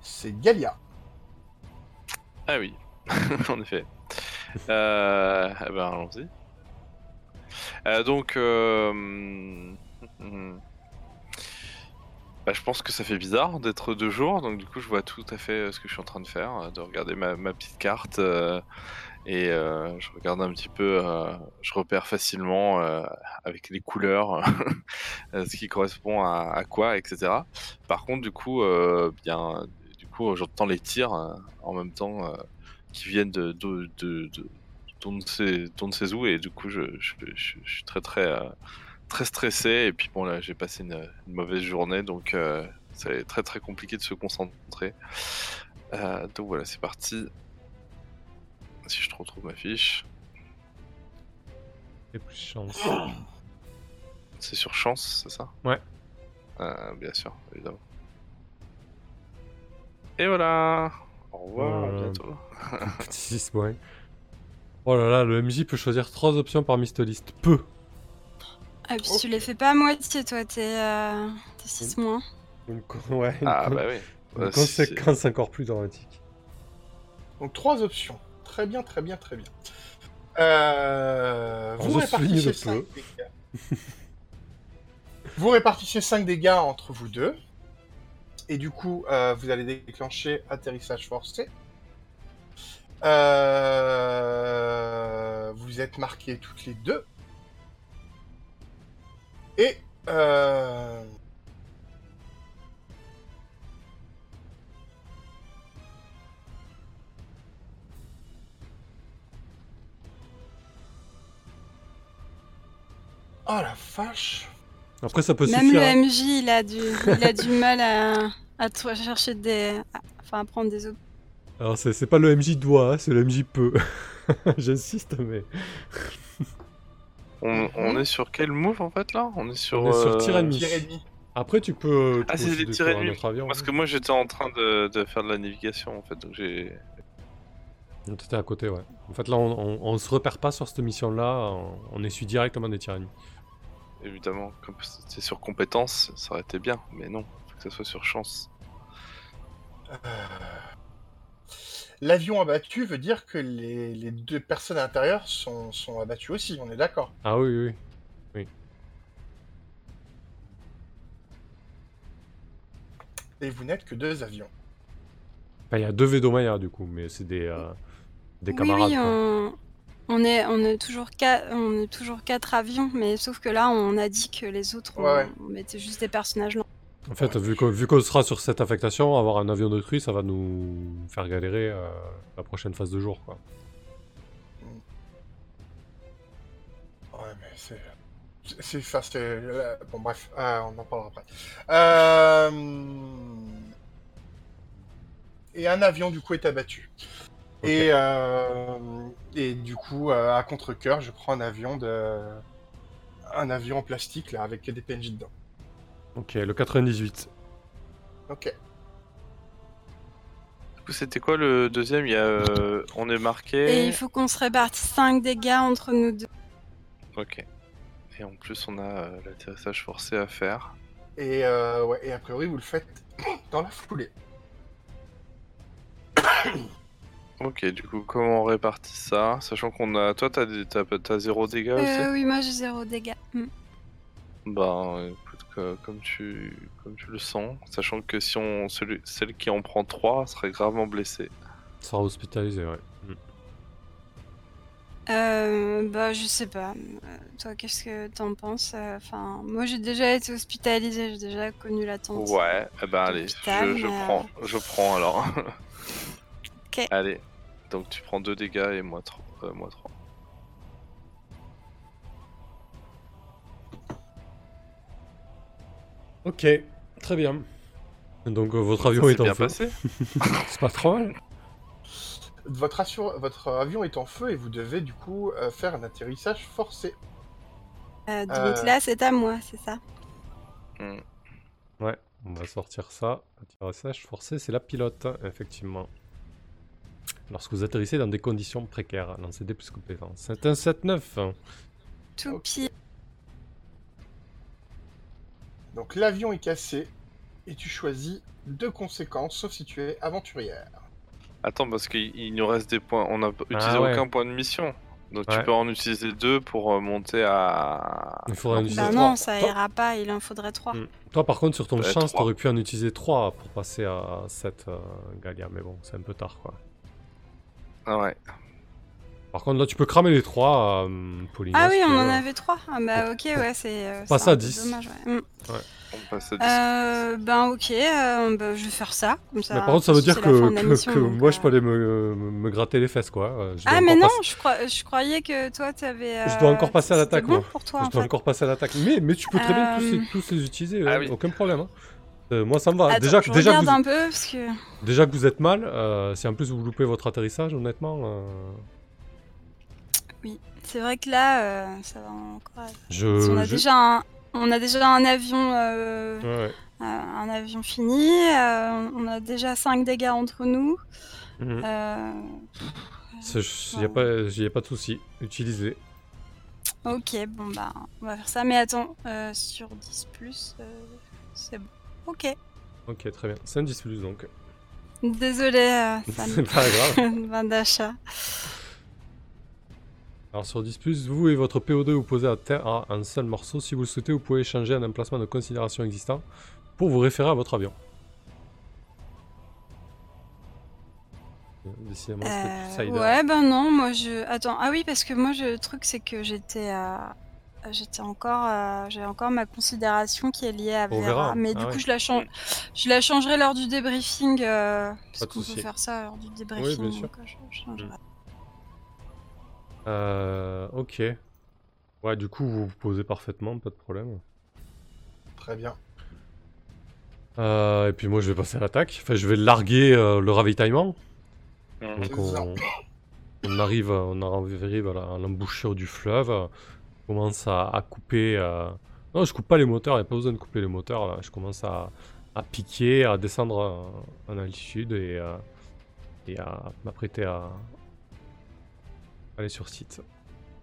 C'est Galia. Ah oui, en effet. Euh, eh ben, allons-y. Euh, donc, euh, hmm, hmm. Bah, je pense que ça fait bizarre d'être deux jours, donc du coup, je vois tout à fait euh, ce que je suis en train de faire, de regarder ma, petite carte et je regarde un petit peu, je repère facilement avec les couleurs ce qui correspond à, quoi, etc. Par contre, du coup, bien, coup, j'entends les tirs euh, en même temps euh, qui viennent de, de, de, de, ne sait où et du coup, je, je, je- je suis très très euh, très stressé et puis bon là, j'ai passé une, une mauvaise journée, donc euh, c'est très très compliqué de se concentrer. Euh, donc voilà, c'est parti. Si je te retrouve ma fiche, Et plus chance. c'est sur chance, c'est ça? Ouais. Euh, bien sûr, évidemment. Et voilà. Au revoir, à Euh, bientôt. Petit 6 points. Oh là là, le MJ peut choisir trois options parmi cette liste. Peu. Ah, puis tu les fais pas à moitié, toi, t'es euh, 6 mois. Une, co- ouais, une Ah co- bah oui. une c'est- conséquence encore plus dramatique. Donc trois options. Très bien, très bien, très bien. Euh, vous répartissez le 5 peu. dégâts. vous répartissez 5 dégâts entre vous deux. Et du coup, euh, vous allez déclencher atterrissage forcé. Euh, vous êtes marqués toutes les deux. Et euh, Oh la vache Après, ça peut Même suffire. le hein. MJ, il a du, il a du mal à, à te chercher des. à- Enfin, à prendre des op- Alors, c'est c'est pas le MJ doit, hein, c'est le MJ peut. J'insiste, mais. On, on est sur quel move en fait là? On est sur. On est sur euh, tir ennemi. Après, tu peux. tu Ah, c'est les tirs ennemis. autre avion. Parce hein. que moi j'étais en train de, de faire de la navigation en fait, donc j'ai. T'étais à côté, ouais. En fait, là, on, on, on se repère pas sur cette mission-là, on, on essuie directement des tirs ennemis. Évidemment, comme c'était sur compétence, ça aurait été bien, mais non, faut que ça soit sur chance. Euh, L'avion abattu veut dire que les, les deux personnes à l'intérieur sont, sont abattues aussi, on est d'accord. Ah oui, oui, oui. Et vous n'êtes que deux avions. Enfin, il y a deux Vedomaya, du coup, mais c'est des, euh, des Oui, camarades. oui, quoi. On... est, on est toujours quatre, on est toujours quatre avions, mais sauf que là, on a dit que les autres, on, Ouais, ouais. on mettait juste des personnages. non. En fait, vu qu'on vu qu'on sera sur cette affectation, avoir un avion détruit, ça va nous faire galérer euh, la prochaine phase de jour, quoi. Ouais, mais c'est. c'est- C'est. Enfin, c'est. euh, Bon, bref, euh, on en parlera après. Euh, Et un avion, du coup, est abattu. Et, euh, et du coup, euh, à contre-coeur, je prends un avion de. Un avion en plastique, là, avec des PNJ dedans. Ok, le 98. Ok. Du coup, c'était quoi le deuxième? Il y a. euh, on est marqué. Et il faut qu'on se répartisse 5 dégâts entre nous deux. Ok. Et en plus, on a euh, l'atterrissage forcé à faire. Et, euh, ouais, et a priori, vous le faites dans la foulée. Ok, du coup, comment on répartit ça Sachant qu'on a. Toi, t'as des- t'as t'as zéro dégâts aussi Euh, oui, moi j'ai 0 dégâts. Mm. Bah, écoute, que- comme tu, comme tu le sens, sachant que si on, celui, celle qui en prend 3 serait gravement blessée. Sera hospitalisé, ouais. Mm. Euh, bah, je sais pas. Euh, toi, qu'est-ce que t'en penses? Euh, Enfin, moi j'ai déjà été hospitalisée, j'ai déjà connu l'attente. Ouais, eh ben allez, je, prends, je prends alors. Ok. Allez, donc tu prends 2 dégâts et moi 3. moi 3. Ok, très bien. Donc, euh, votre avion est en bien feu. passé C'est pas trop mal. Votre, assur- Votre avion est en feu et vous devez, du coup, euh, faire un atterrissage forcé. Euh, donc Euh. là, c'est à moi, c'est ça? Hmm. Ouais, on va sortir ça. Atterrissage forcé, c'est la pilote, effectivement. Lorsque vous atterrissez dans des conditions précaires, lancez des plus compétences. C'est un 7-9. Tout pire. Donc l'avion est cassé et tu choisis deux conséquences, sauf si tu es aventurière. Attends, parce qu'il il nous reste des points. On n'a pas utilisé ouais. aucun point de mission. Donc Ouais. tu peux en utiliser deux pour euh, monter à. Il faudra en Non, utiliser Bah trois. non, ça Toi- ira pas, il en faudrait 3. Mm. Toi, par contre, sur ton chance, trois. t'aurais pu en utiliser 3 pour passer à 7 Galia, mais bon, c'est un peu tard, quoi. Ah ouais. Par contre, là, tu peux cramer les 3, Pauline. Ah oui, tu on en avait 3. Ah bah ok, ouais, c'est. euh, Passe à un peu 10. Dommage, ouais. Mm. On passe à 10. Euh, ben ok, euh, bah, je vais faire ça. Comme ça Mais par contre, ça veut dire que, que- mission, que moi, je euh. peux aller me, me- me gratter les fesses, quoi. Euh, je Ah mais non, passer- je, crois, je croyais que toi t'avais. Je dois encore passer à l'attaque, bon moi. pour toi je en dois fait. encore passer à l'attaque. Mais, mais tu peux très bien tous, Euh, les, tous les utiliser, Ah oui. aucun problème. hein. Euh, moi, ça me va. Attends, déjà, je déjà, vous, un peu parce que. déjà que vous êtes mal, euh, si en plus vous loupez votre atterrissage, honnêtement, euh, Oui, c'est vrai que là, ça va encore. je. on a je- déjà un, on a déjà un avion, Ouais, un avion fini. on a déjà 5 dégâts entre nous. Il n'y a, pas- a pas de souci. Utilisez. Ok, bon bah, on va faire ça. Mais attends, sur 10 plus, c'est bon. Ok. Ok, très bien. C'est un 10 plus donc. Désolé, euh, Sam. C'est pas grave. Vin d'achat. Alors sur 10 plus, vous et votre PO2 vous posez à terre à un seul morceau. Si vous le souhaitez, vous pouvez changer un emplacement de considération existant pour vous référer à votre avion. Décidément, Euh, plus ouais, ben non, moi je. Attends, ah oui, parce que moi je- le truc c'est que j'étais à. J'étais encore, euh, j'ai encore ma considération qui est liée à Vera, Vera, mais ah du ouais. coup je la change, je la changerai lors du débriefing, euh, Pas parce de qu'on peut faire ça lors du débriefing. bien sûr. donc, euh, je, je changerai. Euh, ok. Ouais, du coup, vous vous posez parfaitement, pas de problème. Très bien. Euh, et puis moi, je vais passer à l'attaque. Enfin, je vais larguer euh, le ravitaillement. Donc on, on arrive, on arrive à la- à l'embouchure du fleuve. Commence à, à couper. euh, Non, je coupe pas les moteurs. Il n'y a pas besoin de couper les moteurs. Là. Je commence à, à piquer, à descendre en altitude et, euh, et à m'apprêter à aller sur site.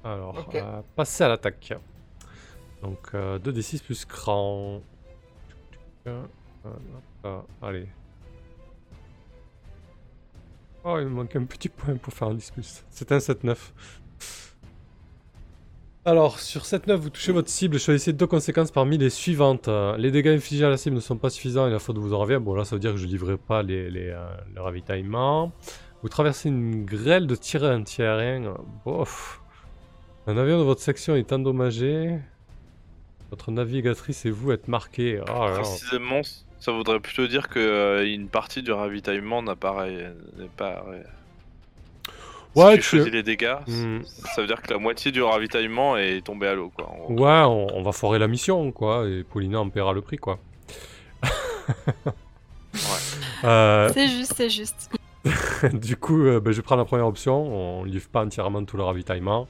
Alors, euh, passer à l'attaque. Donc euh, 2d6 plus cran. Allez. Oh, il me manque un petit point pour faire un 10 plus. C'est un 7-9. Alors, sur 7-9, vous touchez votre cible choisissez deux conséquences parmi les suivantes. Euh, Les dégâts infligés à la cible ne sont pas suffisants et la faute vous en revient. Bon, là, ça veut dire que je ne livrerai pas les, euh, le ravitaillement. Vous traversez une grêle de tirs antiaériens. Bof. Un avion de votre section est endommagé. Votre navigatrice et vous êtes marqués. Oh. Précisément, ça voudrait plutôt dire que euh, partie du ravitaillement n'a pas. Ré- Si Ouais, tu tu- choisis les dégâts, Hmm. ça veut dire que la moitié du ravitaillement est tombée à l'eau, quoi. Ouais, on, on va foirer la mission, quoi, et Paulina en paiera le prix, quoi. Euh, C'est juste, c'est juste. du coup, euh, ben, je prends la première option, on livre pas entièrement tout le ravitaillement.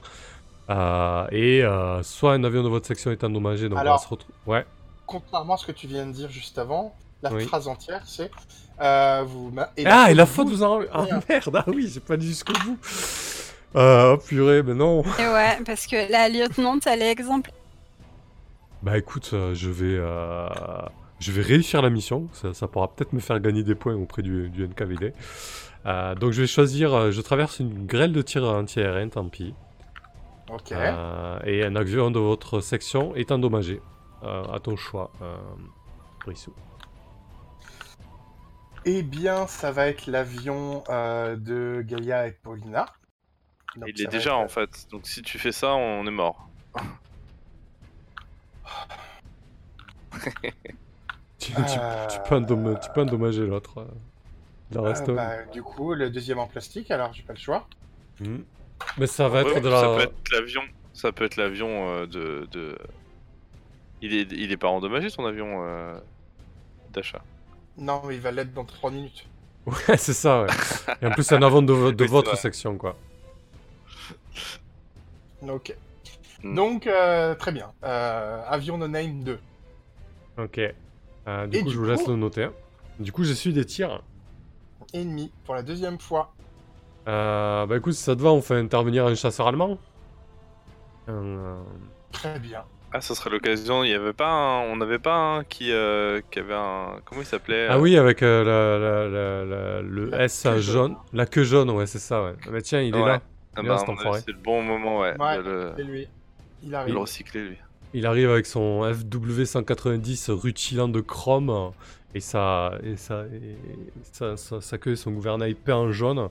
Euh, et euh, soit un avion de votre section est endommagé, donc on va Alors- se retrouver... Ouais, Contrairement à ce que tu viens de dire juste avant, la Oui. phrase entière, c'est euh, vous. ah, et la faute faute vous en... Ah merde, ah oui, j'ai pas dit jusqu'au bout. Euh, oh purée, mais non. Et ouais, parce que la lieutenante, elle est exemplaire. Bah écoute, euh, je vais... euh, Je vais réussir la mission, ça, ça pourra peut-être me faire gagner des points auprès du, du NKVD. Euh, donc je vais choisir, je traverse une grêle de tirs anti-aériens, tant pis. Ok. Euh, et un avion de votre section est endommagé. Euh, à ton choix, euh, Brissou. Eh bien, ça va être l'avion euh, de Gaïa et Paulina. Donc, Il est ça déjà être- en fait, donc si tu fais ça, on est mort. Tu, tu- Euh, tu peux, endom- tu peux endommager l'autre. euh. Le euh, reste. bah, du coup, le deuxième en plastique, alors j'ai pas le choix. Hmm. Mais ça va être de Ça la. peut être l'avion. Ça peut être l'avion euh, de, de. Il est, il est pas endommagé ton avion euh, d'achat. Non, mais il va l'être dans 3 minutes. Ouais, c'est ça, ouais. Et en plus, un avion de, de Oui, c'est votre vrai. section, quoi. Ok. Hmm. Donc, euh, très bien. Euh, avion no name 2. Ok. Euh, du Et coup, du je vous coup- laisse le noter. Du coup, j'ai su des tirs. Ennemi pour la deuxième fois. Euh, bah écoute, si ça te va, on fait intervenir un chasseur allemand? Euh, Très bien. Ah, ça serait l'occasion. Il y avait pas un... On n'avait pas un qui, euh, qui avait un. Comment il s'appelait Ah euh, oui, avec euh, la- la- la- la- le La S jaune. jaune. La queue jaune, ouais, c'est ça, ouais. Ah bah tiens, il est là. ah bah. C'est le bon moment, ouais. Ouais, de le... c'est lui. Il arrive. le recycler, lui. Il arrive avec son FW190 rutilant de chrome euh, et sa, et sa, et sa, sa- sa queue et son gouvernail peint en jaune.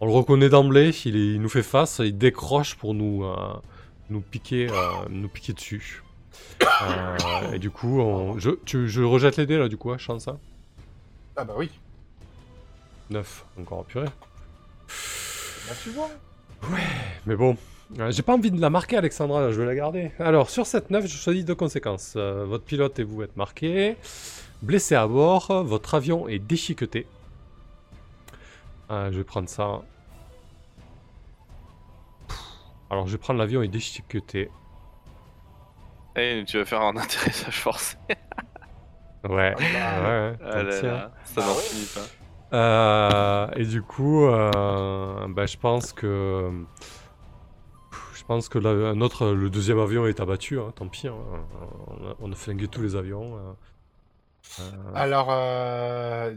On le reconnaît d'emblée, il, est- il nous fait face, il décroche pour nous, euh, nous, piquer, euh, nous piquer dessus. Euh, et du coup, on- je, tu- je rejette les dés là, du coup, hein, chance. Hein. Ah bah oui. 9, encore purée. Bah, tu vois. Mais bon, euh, j'ai pas envie de la marquer, Alexandra, là, je vais la garder. Alors, sur cette 9, je choisis deux conséquences. Euh, votre pilote et vous êtes marqués. Blessé à bord, votre avion est déchiqueté. Euh, je vais prendre ça. Alors, je vais prendre l'avion est déchiqueté. Eh, tu vas faire un atterrissage forcé. Ouais, ouais, bah, ouais. Ah là hein. là, ça n'en finit pas. Euh, et du coup, euh, bah, je pense que. Je pense que le deuxième avion est abattu, hein, tant pis. hein. On, a, on a flingué tous les avions. euh. Alors, euh,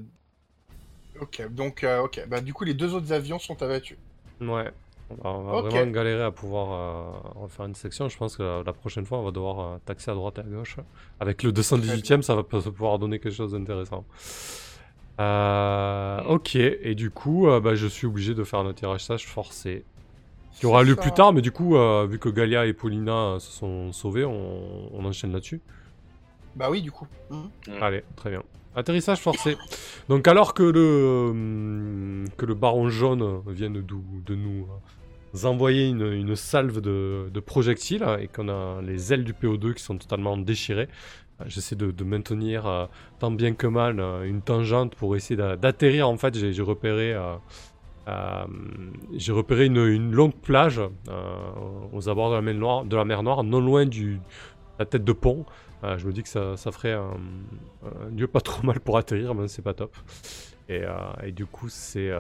ok, donc, euh, ok, bah du coup les deux autres avions sont abattus. ouais, on va, on va Ok. vraiment galérer à pouvoir euh, refaire une section. Je pense que la, la prochaine fois, on va devoir euh, taxer à droite et à gauche. Avec le 218ème, ça va pouvoir donner quelque chose d'intéressant. Euh, ok, et du coup, euh, bah, je suis obligé de faire un atterrissage forcé. Qui aura lieu ça. plus tard, mais du coup, euh, vu que Galia et Paulina euh, se sont sauvés, on, on enchaîne là-dessus. Bah oui, du coup. Mhm. Mm. Allez, très bien. Atterrissage forcé. Donc alors que le, hum, que le baron jaune vient de, nous euh, envoyer une, salve de, projectiles et qu'on a les ailes du PO2 qui sont totalement déchirées, j'essaie de, maintenir euh, tant bien que mal euh, une tangente pour essayer d'a- d'atterrir. En fait, j'ai repéré... euh, j'ai repéré une, longue plage aux abords de la mer Noire, non loin du la tête de pont. Je me dis que ça, ferait un, lieu pas trop mal pour atterrir, mais c'est pas top. Et, du coup, c'est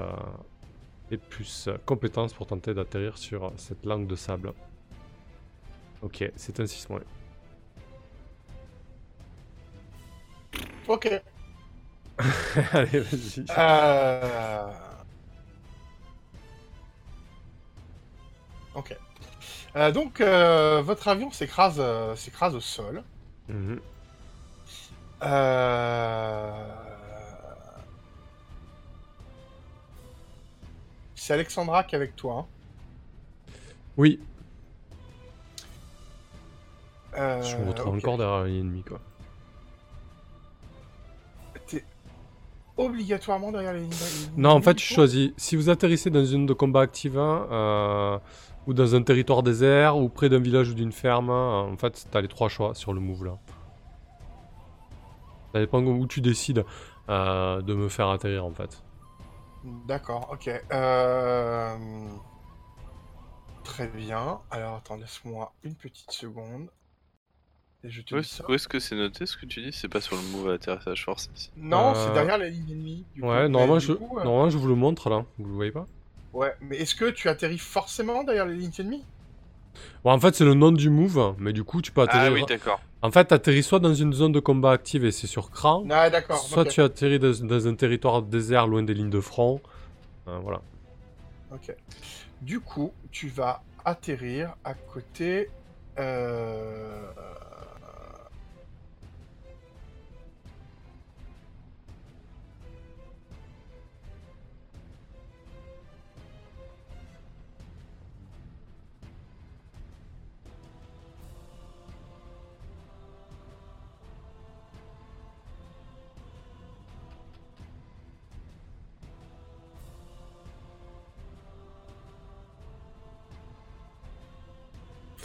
et plus euh, compétences pour tenter d'atterrir sur euh, cette langue de sable. Ok, c'est un 6 mois. Ok. Allez, vas-y. Euh... Ok. Euh, donc, euh, votre avion s'écrase, s'écrase au sol. Mhm. Euh... C'est Alexandra qui est avec toi. hein. Oui, Euh, je me retrouve encore derrière l'ennemi, quoi. T'es obligatoirement derrière les lignes. Non, en fait, tu choisis. Si vous atterrissez dans une zone de combat active, euh, ou dans un territoire désert, ou près d'un village ou d'une ferme, euh, en fait, t'as les trois choix sur le move là. Ça dépend où tu décides euh, de me faire atterrir en fait. D'accord, ok. Euh... Très bien. Alors, attends, laisse-moi une petite seconde. Et je te Où dis est-ce ça. où est-ce que c'est noté ce que tu dis? C'est pas sur le move à atterrissage forcé Non, Euh, c'est derrière la ligne ennemie. du. Ouais, normalement je... coup, euh, normalement, je vous le montre là. Vous le voyez pas? Ouais, mais est-ce que tu atterris forcément derrière les lignes ennemies En fait, c'est le nom du move, mais du coup, tu peux atterrir. Ah oui, d'accord. en fait, t'atterris soit dans une zone de combat active et c'est sur cran, Ah, d'accord. soit tu atterris dans, dans un territoire désert loin des lignes de front. Euh, voilà. Ok. Du coup, tu vas atterrir à côté. Euh...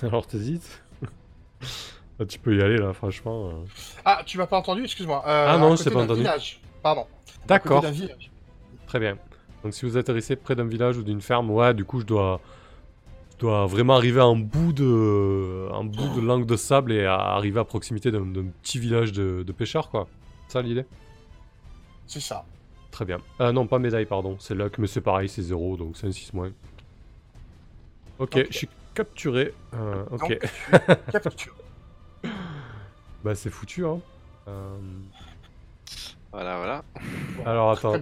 Alors, t'hésites Ah, Tu peux y aller là, franchement. euh. Ah, tu m'as pas entendu, excuse-moi. Euh, Ah non, à je côté t'ai pas d'un entendu. Village. Pardon. À côté D'accord. d'un village. Très bien. Donc si vous atterrissez près d'un village ou d'une ferme, ouais, du coup je dois, je dois vraiment arriver en bout de, en bout de langue de sable et à arriver à proximité d'un d'un petit village de, de pêcheurs, quoi. C'est ça l'idée? C'est ça. Très bien. Euh, non, pas médaille, pardon. C'est que mais c'est pareil, c'est 0, donc c'est un 6 moins. Ok, Ok. je suis capturé. Euh, ok. Captures. Bah c'est foutu, hein. Euh, Voilà, voilà. Alors attends,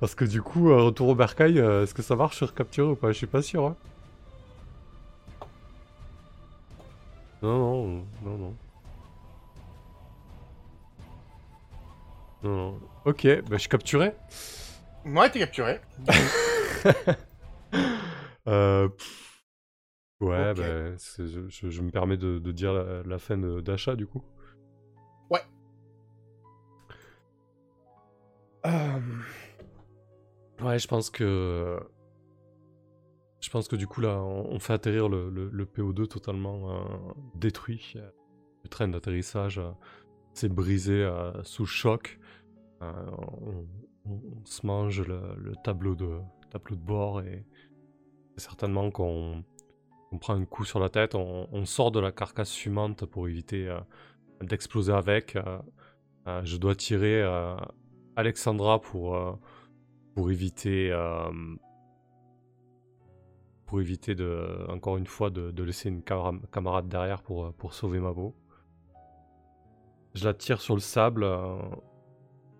parce que du coup, euh, retour au bercail, est-ce que ça marche sur capturer ou pas? Je suis pas sûr, hein. Non, non, non, non. Non, non. Ok, bah je suis capturé. Ouais, t'es capturé. Euh, pff, Ouais, Ok. bah, c'est- je, je- je me permets de, de dire la, la fin de- d'achat du coup. Ouais. Euh, Ouais, je pense que. Je pense que du coup là, on, on fait atterrir le, le- le PO2 totalement euh, détruit. Le train d'atterrissage euh, s'est brisé euh, sous choc. Euh, on, on- on se mange le, le tableau, de, tableau de bord et certainement qu'on on prend un coup sur la tête. On, sort de la carcasse fumante pour éviter euh, d'exploser avec. euh, euh, je dois tirer Alexandra pour, éviter. pour éviter de, encore une fois de, laisser une camara- camarade derrière pour, sauver ma peau. Je la tire sur le sable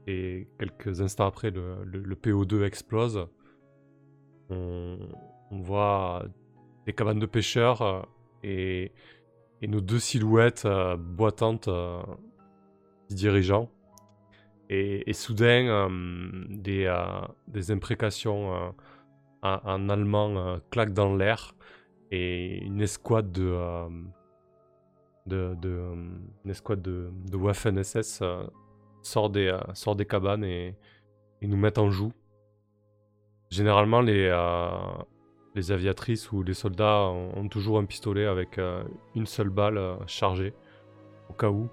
et quelques instants après le, le- le PO2 explose. On voit des cabanes de pêcheurs euh, et, nos deux silhouettes euh, boitantes euh, du dirigeant. Et, soudain, des, des imprécations en, allemand claquent dans l'air et une escouade de, de, une escouade de, de Waffen-SS sort, des, sort des cabanes et, nous met en joue. Généralement, les, les aviatrices ou les soldats ont, ont toujours un pistolet avec euh, une seule balle euh, chargée, au cas où.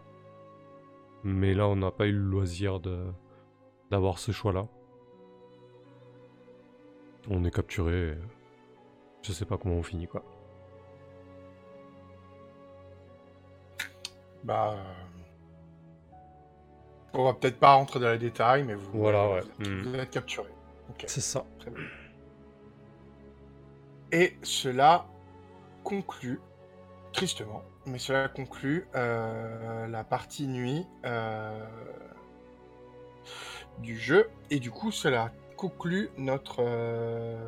Mais là, on n'a pas eu le loisir de d'avoir ce choix-là. On est capturé. et Je sais pas comment on finit, quoi. Bah. euh, On va peut-être pas rentrer dans les détails, mais vous, Voilà, ouais. vous, Mm. vous êtes capturé. C'est ça. Très bien. Et cela conclut, tristement, mais cela conclut euh, la partie nuit euh, du jeu. Et du coup, cela conclut notre, euh,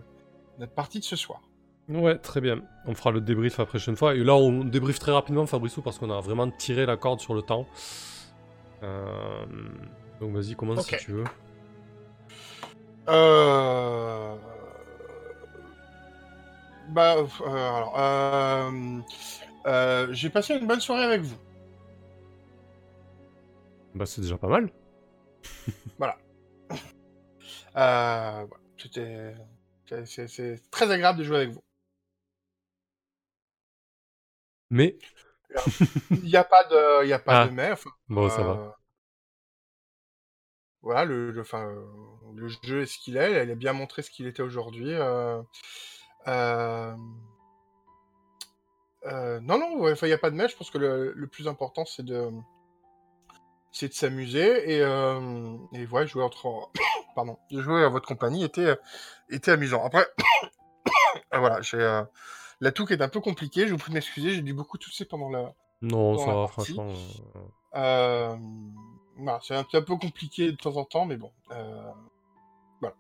notre partie de ce soir. Ouais, très bien. On fera le débrief la prochaine fois. Et là, on débrief très rapidement, Fabriceau, parce qu'on a vraiment tiré la corde sur le temps. Euh, Donc vas-y, commence si tu veux. Euh... Bah, euh, alors, euh, euh, j'ai passé une bonne soirée avec vous. Bah, c'est déjà pas mal. Euh, voilà. C'était, c'est- très agréable de jouer avec vous. Mais, Il n'y a pas de, il y a pas Ah. de enfin, bon, ça va. Voilà, le, le, jeu est ce qu'il est. Il a bien montré ce qu'il était aujourd'hui. euh, euh, euh, non, non, ouais, il n'y a pas de mais. Je pense que le, le plus important, c'est de, c'est de s'amuser et, euh, et ouais, jouer entre, pardon, jouer à votre compagnie était, était amusant. Après, euh, voilà, j'ai euh, la touque est un peu compliquée. Je vous prie de m'excuser. J'ai dû beaucoup tousser pendant la, Non, ça la va, partie. franchement. euh, voilà, c'est un, petit- un peu compliqué de temps en temps, mais bon. voilà.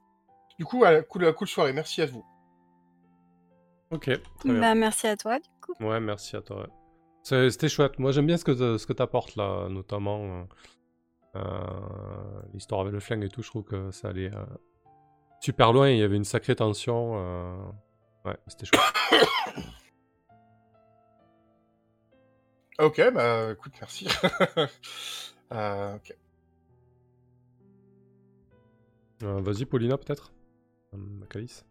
Du coup, cool, cool soirée. Merci à vous. Ok, très bien. Bah, merci à toi, du coup. Ouais, merci à toi. C'était chouette. Moi, j'aime bien ce que, ce que t'apportes là, notamment euh, euh, l'histoire avec le flingue et tout. Je trouve que ça allait euh, super loin. Il y avait une sacrée tension. euh, Ouais, c'était chouette. Ok, bah écoute, merci. Euh, ok. Euh, Vas-y, Paulina, peut-être? Euh, Macalice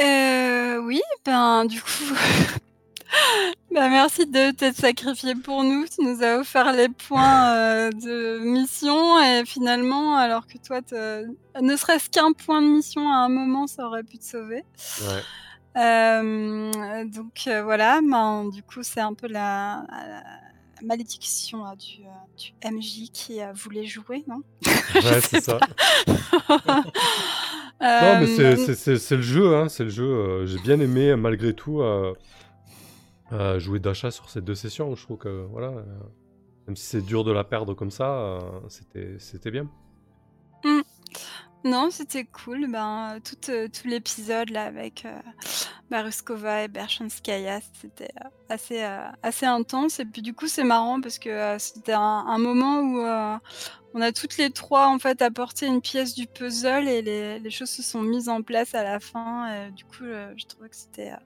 Euh, oui, ben du coup, bah, merci de t'être sacrifié pour nous. Tu nous as offert les points euh, de mission et finalement, alors que toi, ne serait-ce qu'un point de mission à un moment, ça aurait pu te sauver. Ouais. Euh, donc euh, voilà, ben, du coup, c'est un peu la, la malédiction euh, du, euh, du MJ qui euh, voulait jouer, non? Ouais, c'est ça. Non, mais c'est- c'est- le jeu, hein, c'est le jeu. euh, J'ai bien aimé, malgré tout, euh, euh, jouer d'achat sur ces deux sessions. Je trouve que, voilà, euh, même si c'est dur de la perdre comme ça, euh, c'était c'était bien. Non, c'était cool. Ben, tout, euh, tout l'épisode là avec euh, Baruskova et Berchanskaya, c'était euh, assez, euh, assez intense. Et puis du coup, c'est marrant parce que euh, c'était un, moment où euh, on a toutes les trois en fait apporté une pièce du puzzle et les, choses se sont mises en place à la fin. Et du coup, euh, je trouvais que c'était euh,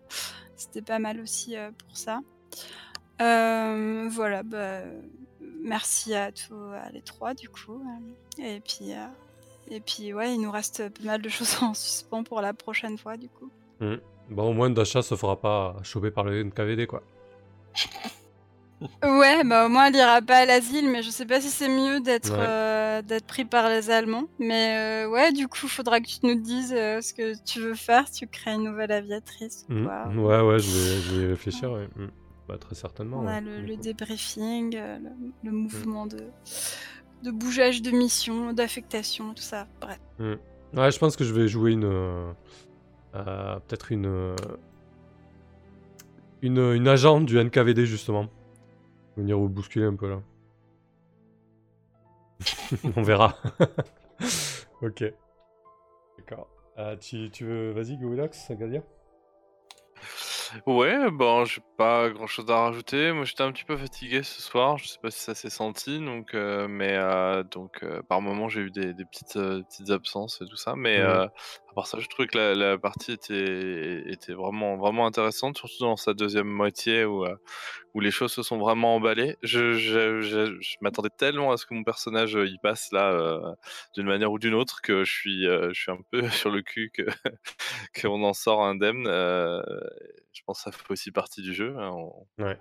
c'était pas mal aussi euh, pour ça. Euh, voilà, bah, merci à tous les trois du coup. Et puis. Et puis ouais, il nous reste pas mal de choses en suspens pour la prochaine fois du coup. Bon, au moins, d'achat se fera pas choper par le NKVD, quoi. Ouais, bah au moins elle ira pas à l'asile, mais je sais pas si c'est mieux d'être Ouais. euh, d'être pris par les Allemands. Mais euh, ouais, du coup, faudra que tu nous dises euh, ce que tu veux faire, si tu crées une nouvelle aviatrice ou Mm. quoi. Ouais, ouais, je vais, je vais y réfléchir, ouais. Mm. Bah, très certainement. On a le, du le débriefing, le, le mouvement de de bougeage de mission, d'affectation, tout ça. Bref. Ouais, je pense que je vais jouer une. euh, euh, Peut-être une. euh, une, une agente du NKVD justement. Venir vous bousculer un peu là. On verra. ok. D'accord. Euh, tu, tu veux. Vas-y, Gowilox, Galia? Ouais, bon, j'ai pas grand chose à rajouter. Moi, j'étais un petit peu fatigué ce soir. Je sais pas si ça s'est senti, donc, euh, mais euh, donc euh, par moment j'ai eu des, des petites petites absences et tout ça. Mais à part ça, je trouvais que la, la partie était était vraiment vraiment intéressante, surtout dans sa deuxième moitié où où les choses se sont vraiment emballées. Je, je, je, je m'attendais tellement à ce que mon personnage y passe là d'une manière ou d'une autre que je suis je suis un peu sur le cul que qu'on en sort indemne. Je pense que ça fait aussi partie du jeu. hein, on- Ouais.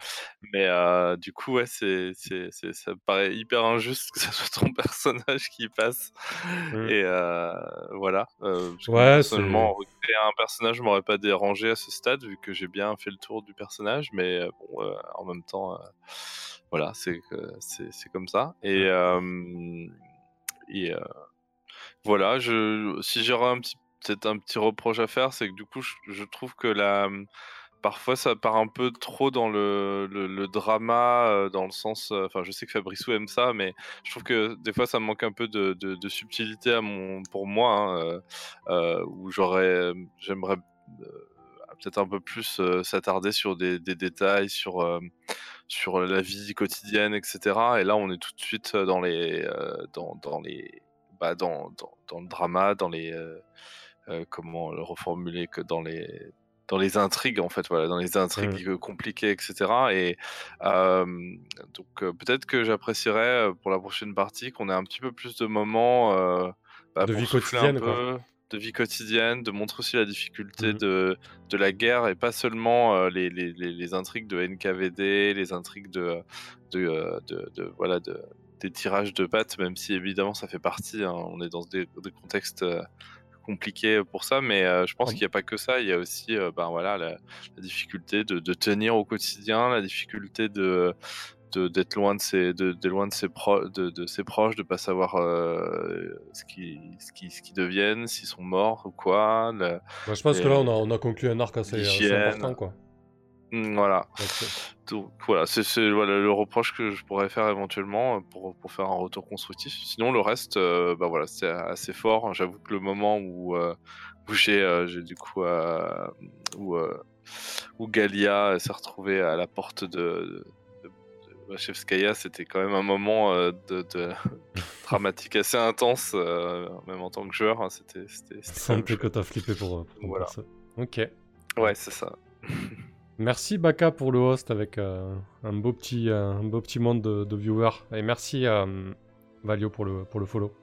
Mais euh, du coup, ouais, c'est, c'est, c'est- ça me paraît hyper injuste que ce soit ton personnage qui passe. Mm. Et euh, voilà. euh, parce que personnellement, un personnage m'aurait pas dérangé à ce stade, vu que j'ai bien fait le tour du personnage. Mais bon, en même temps, voilà, c'est, que- c'est, c'est comme ça. Et, et voilà, je, si j'aurais un petit, peut-être un petit reproche à faire, c'est que du coup, je, je trouve que la, parfois ça part un peu trop dans le, le, drama, euh, dans le sens, euh, enfin, je sais que Fabrice aime ça, mais je trouve que des fois ça manque un peu de, subtilité pour moi, hein, euh, où j'aurais, j'aimerais peut-être un peu plus s'attarder sur des, des détails, sur la vie quotidienne, etc. Et là, on est tout de suite dans les, dans, dans bah, dans, le drama, dans les, comment le reformuler, que dans les, dans les intrigues en fait, voilà, dans les intrigues euh, compliquées, etc. Et euh, donc euh, peut-être que j'apprécierais pour la prochaine partie qu'on ait un petit peu plus de moments euh, bah, De pour vie quotidienne, un quoi. peu, de vie quotidienne, de montrer aussi la difficulté Mhm. de, de la guerre et pas seulement les, les, les, les intrigues de NKVD, les intrigues de, de, de, de- voilà de des tirages de pattes, même si évidemment ça fait partie. hein, on est dans des, des contextes compliqués pour ça, mais euh, je pense qu'il n'y a pas que ça. Il y a aussi euh, ben voilà la, la difficulté de, de tenir au quotidien, la difficulté de d'être loin de ses de, de loin de ses pro- de, de ses proches de pas savoir euh, ce qui ce qui ce qu'ils deviennent s'ils sont morts ou quoi le- Moi, je pense que là, on a, on a conclu un arc assez, assez important, quoi. Mm, voilà donc voilà c'est c'est, voilà le reproche que je pourrais faire éventuellement euh, pour pour faire un retour constructif sinon le reste euh, bah voilà c'est assez fort j'avoue que le moment où euh, où j'ai euh, du coup euh, où où Galia s'est retrouvée à la porte de, de, c'était quand même un moment de, de dramatique assez intense, même en tant que joueur. hein, c'était, Ça fait même que t'as flippé pour, pour Voilà. perso. Ok. Ouais, c'est ça. Merci Baka pour le host avec euh, un, beau petit, euh, un beau petit monde de, viewers. Et merci euh, Valio pour le, pour le follow.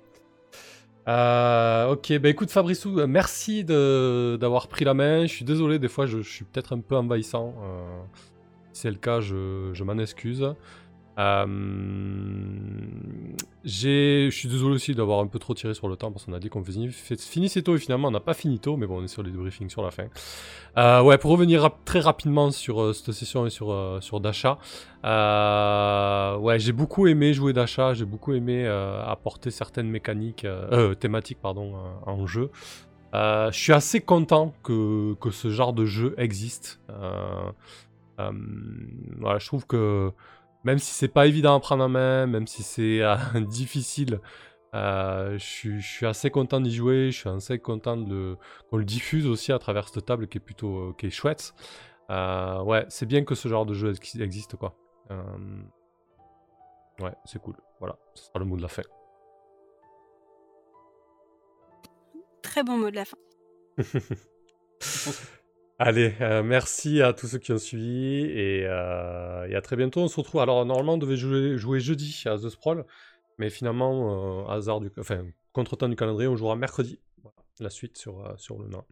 Ok, bah écoute Fabrissou, merci d'avoir pris la main. Je suis désolé, des fois je, je suis peut-être un peu envahissant. Si c'est le cas, je, je m'en excuse. Euh, je suis désolé aussi d'avoir un peu trop tiré sur le temps parce qu'on a dit qu'on finissait tôt et finalement on n'a pas fini tôt, mais bon, on est sur les debriefings sur la fin. Euh, ouais, pour revenir très rapidement sur euh, cette session et sur, euh, sur Dasha, ouais, j'ai beaucoup aimé jouer Dasha, j'ai beaucoup aimé apporter certaines mécaniques, thématiques pardon, en jeu. Je suis assez content que, que ce genre de jeu existe. Voilà, je trouve que même si c'est pas évident à prendre en main, même si c'est euh, difficile, euh, je, suis, assez content d'y jouer. Je suis assez content de qu'on le diffuse aussi à travers cette table qui est plutôt euh, qui est chouette. Ouais, c'est bien que ce genre de jeu ex- existe quoi. Ouais, c'est cool. Voilà, ce sera le mot de la fin. Très bon mot de la fin. Allez, euh, merci à tous ceux qui ont suivi et, euh, et à très bientôt. On se retrouve. Alors normalement on devait jouer, jouer jeudi à The Sprawl, mais finalement euh, hasard du, enfin contretemps du calendrier, on jouera mercredi. Voilà, la suite sur euh, sur le nom.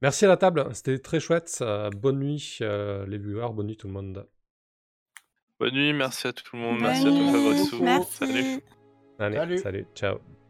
Merci à la table, c'était très chouette. Euh, bonne nuit euh, les viewers, bonne nuit tout le monde. Bonne nuit, merci à tout le monde, Bonne merci à toi. Fabrice. Merci. Salut. Allez, Salut. salut ciao.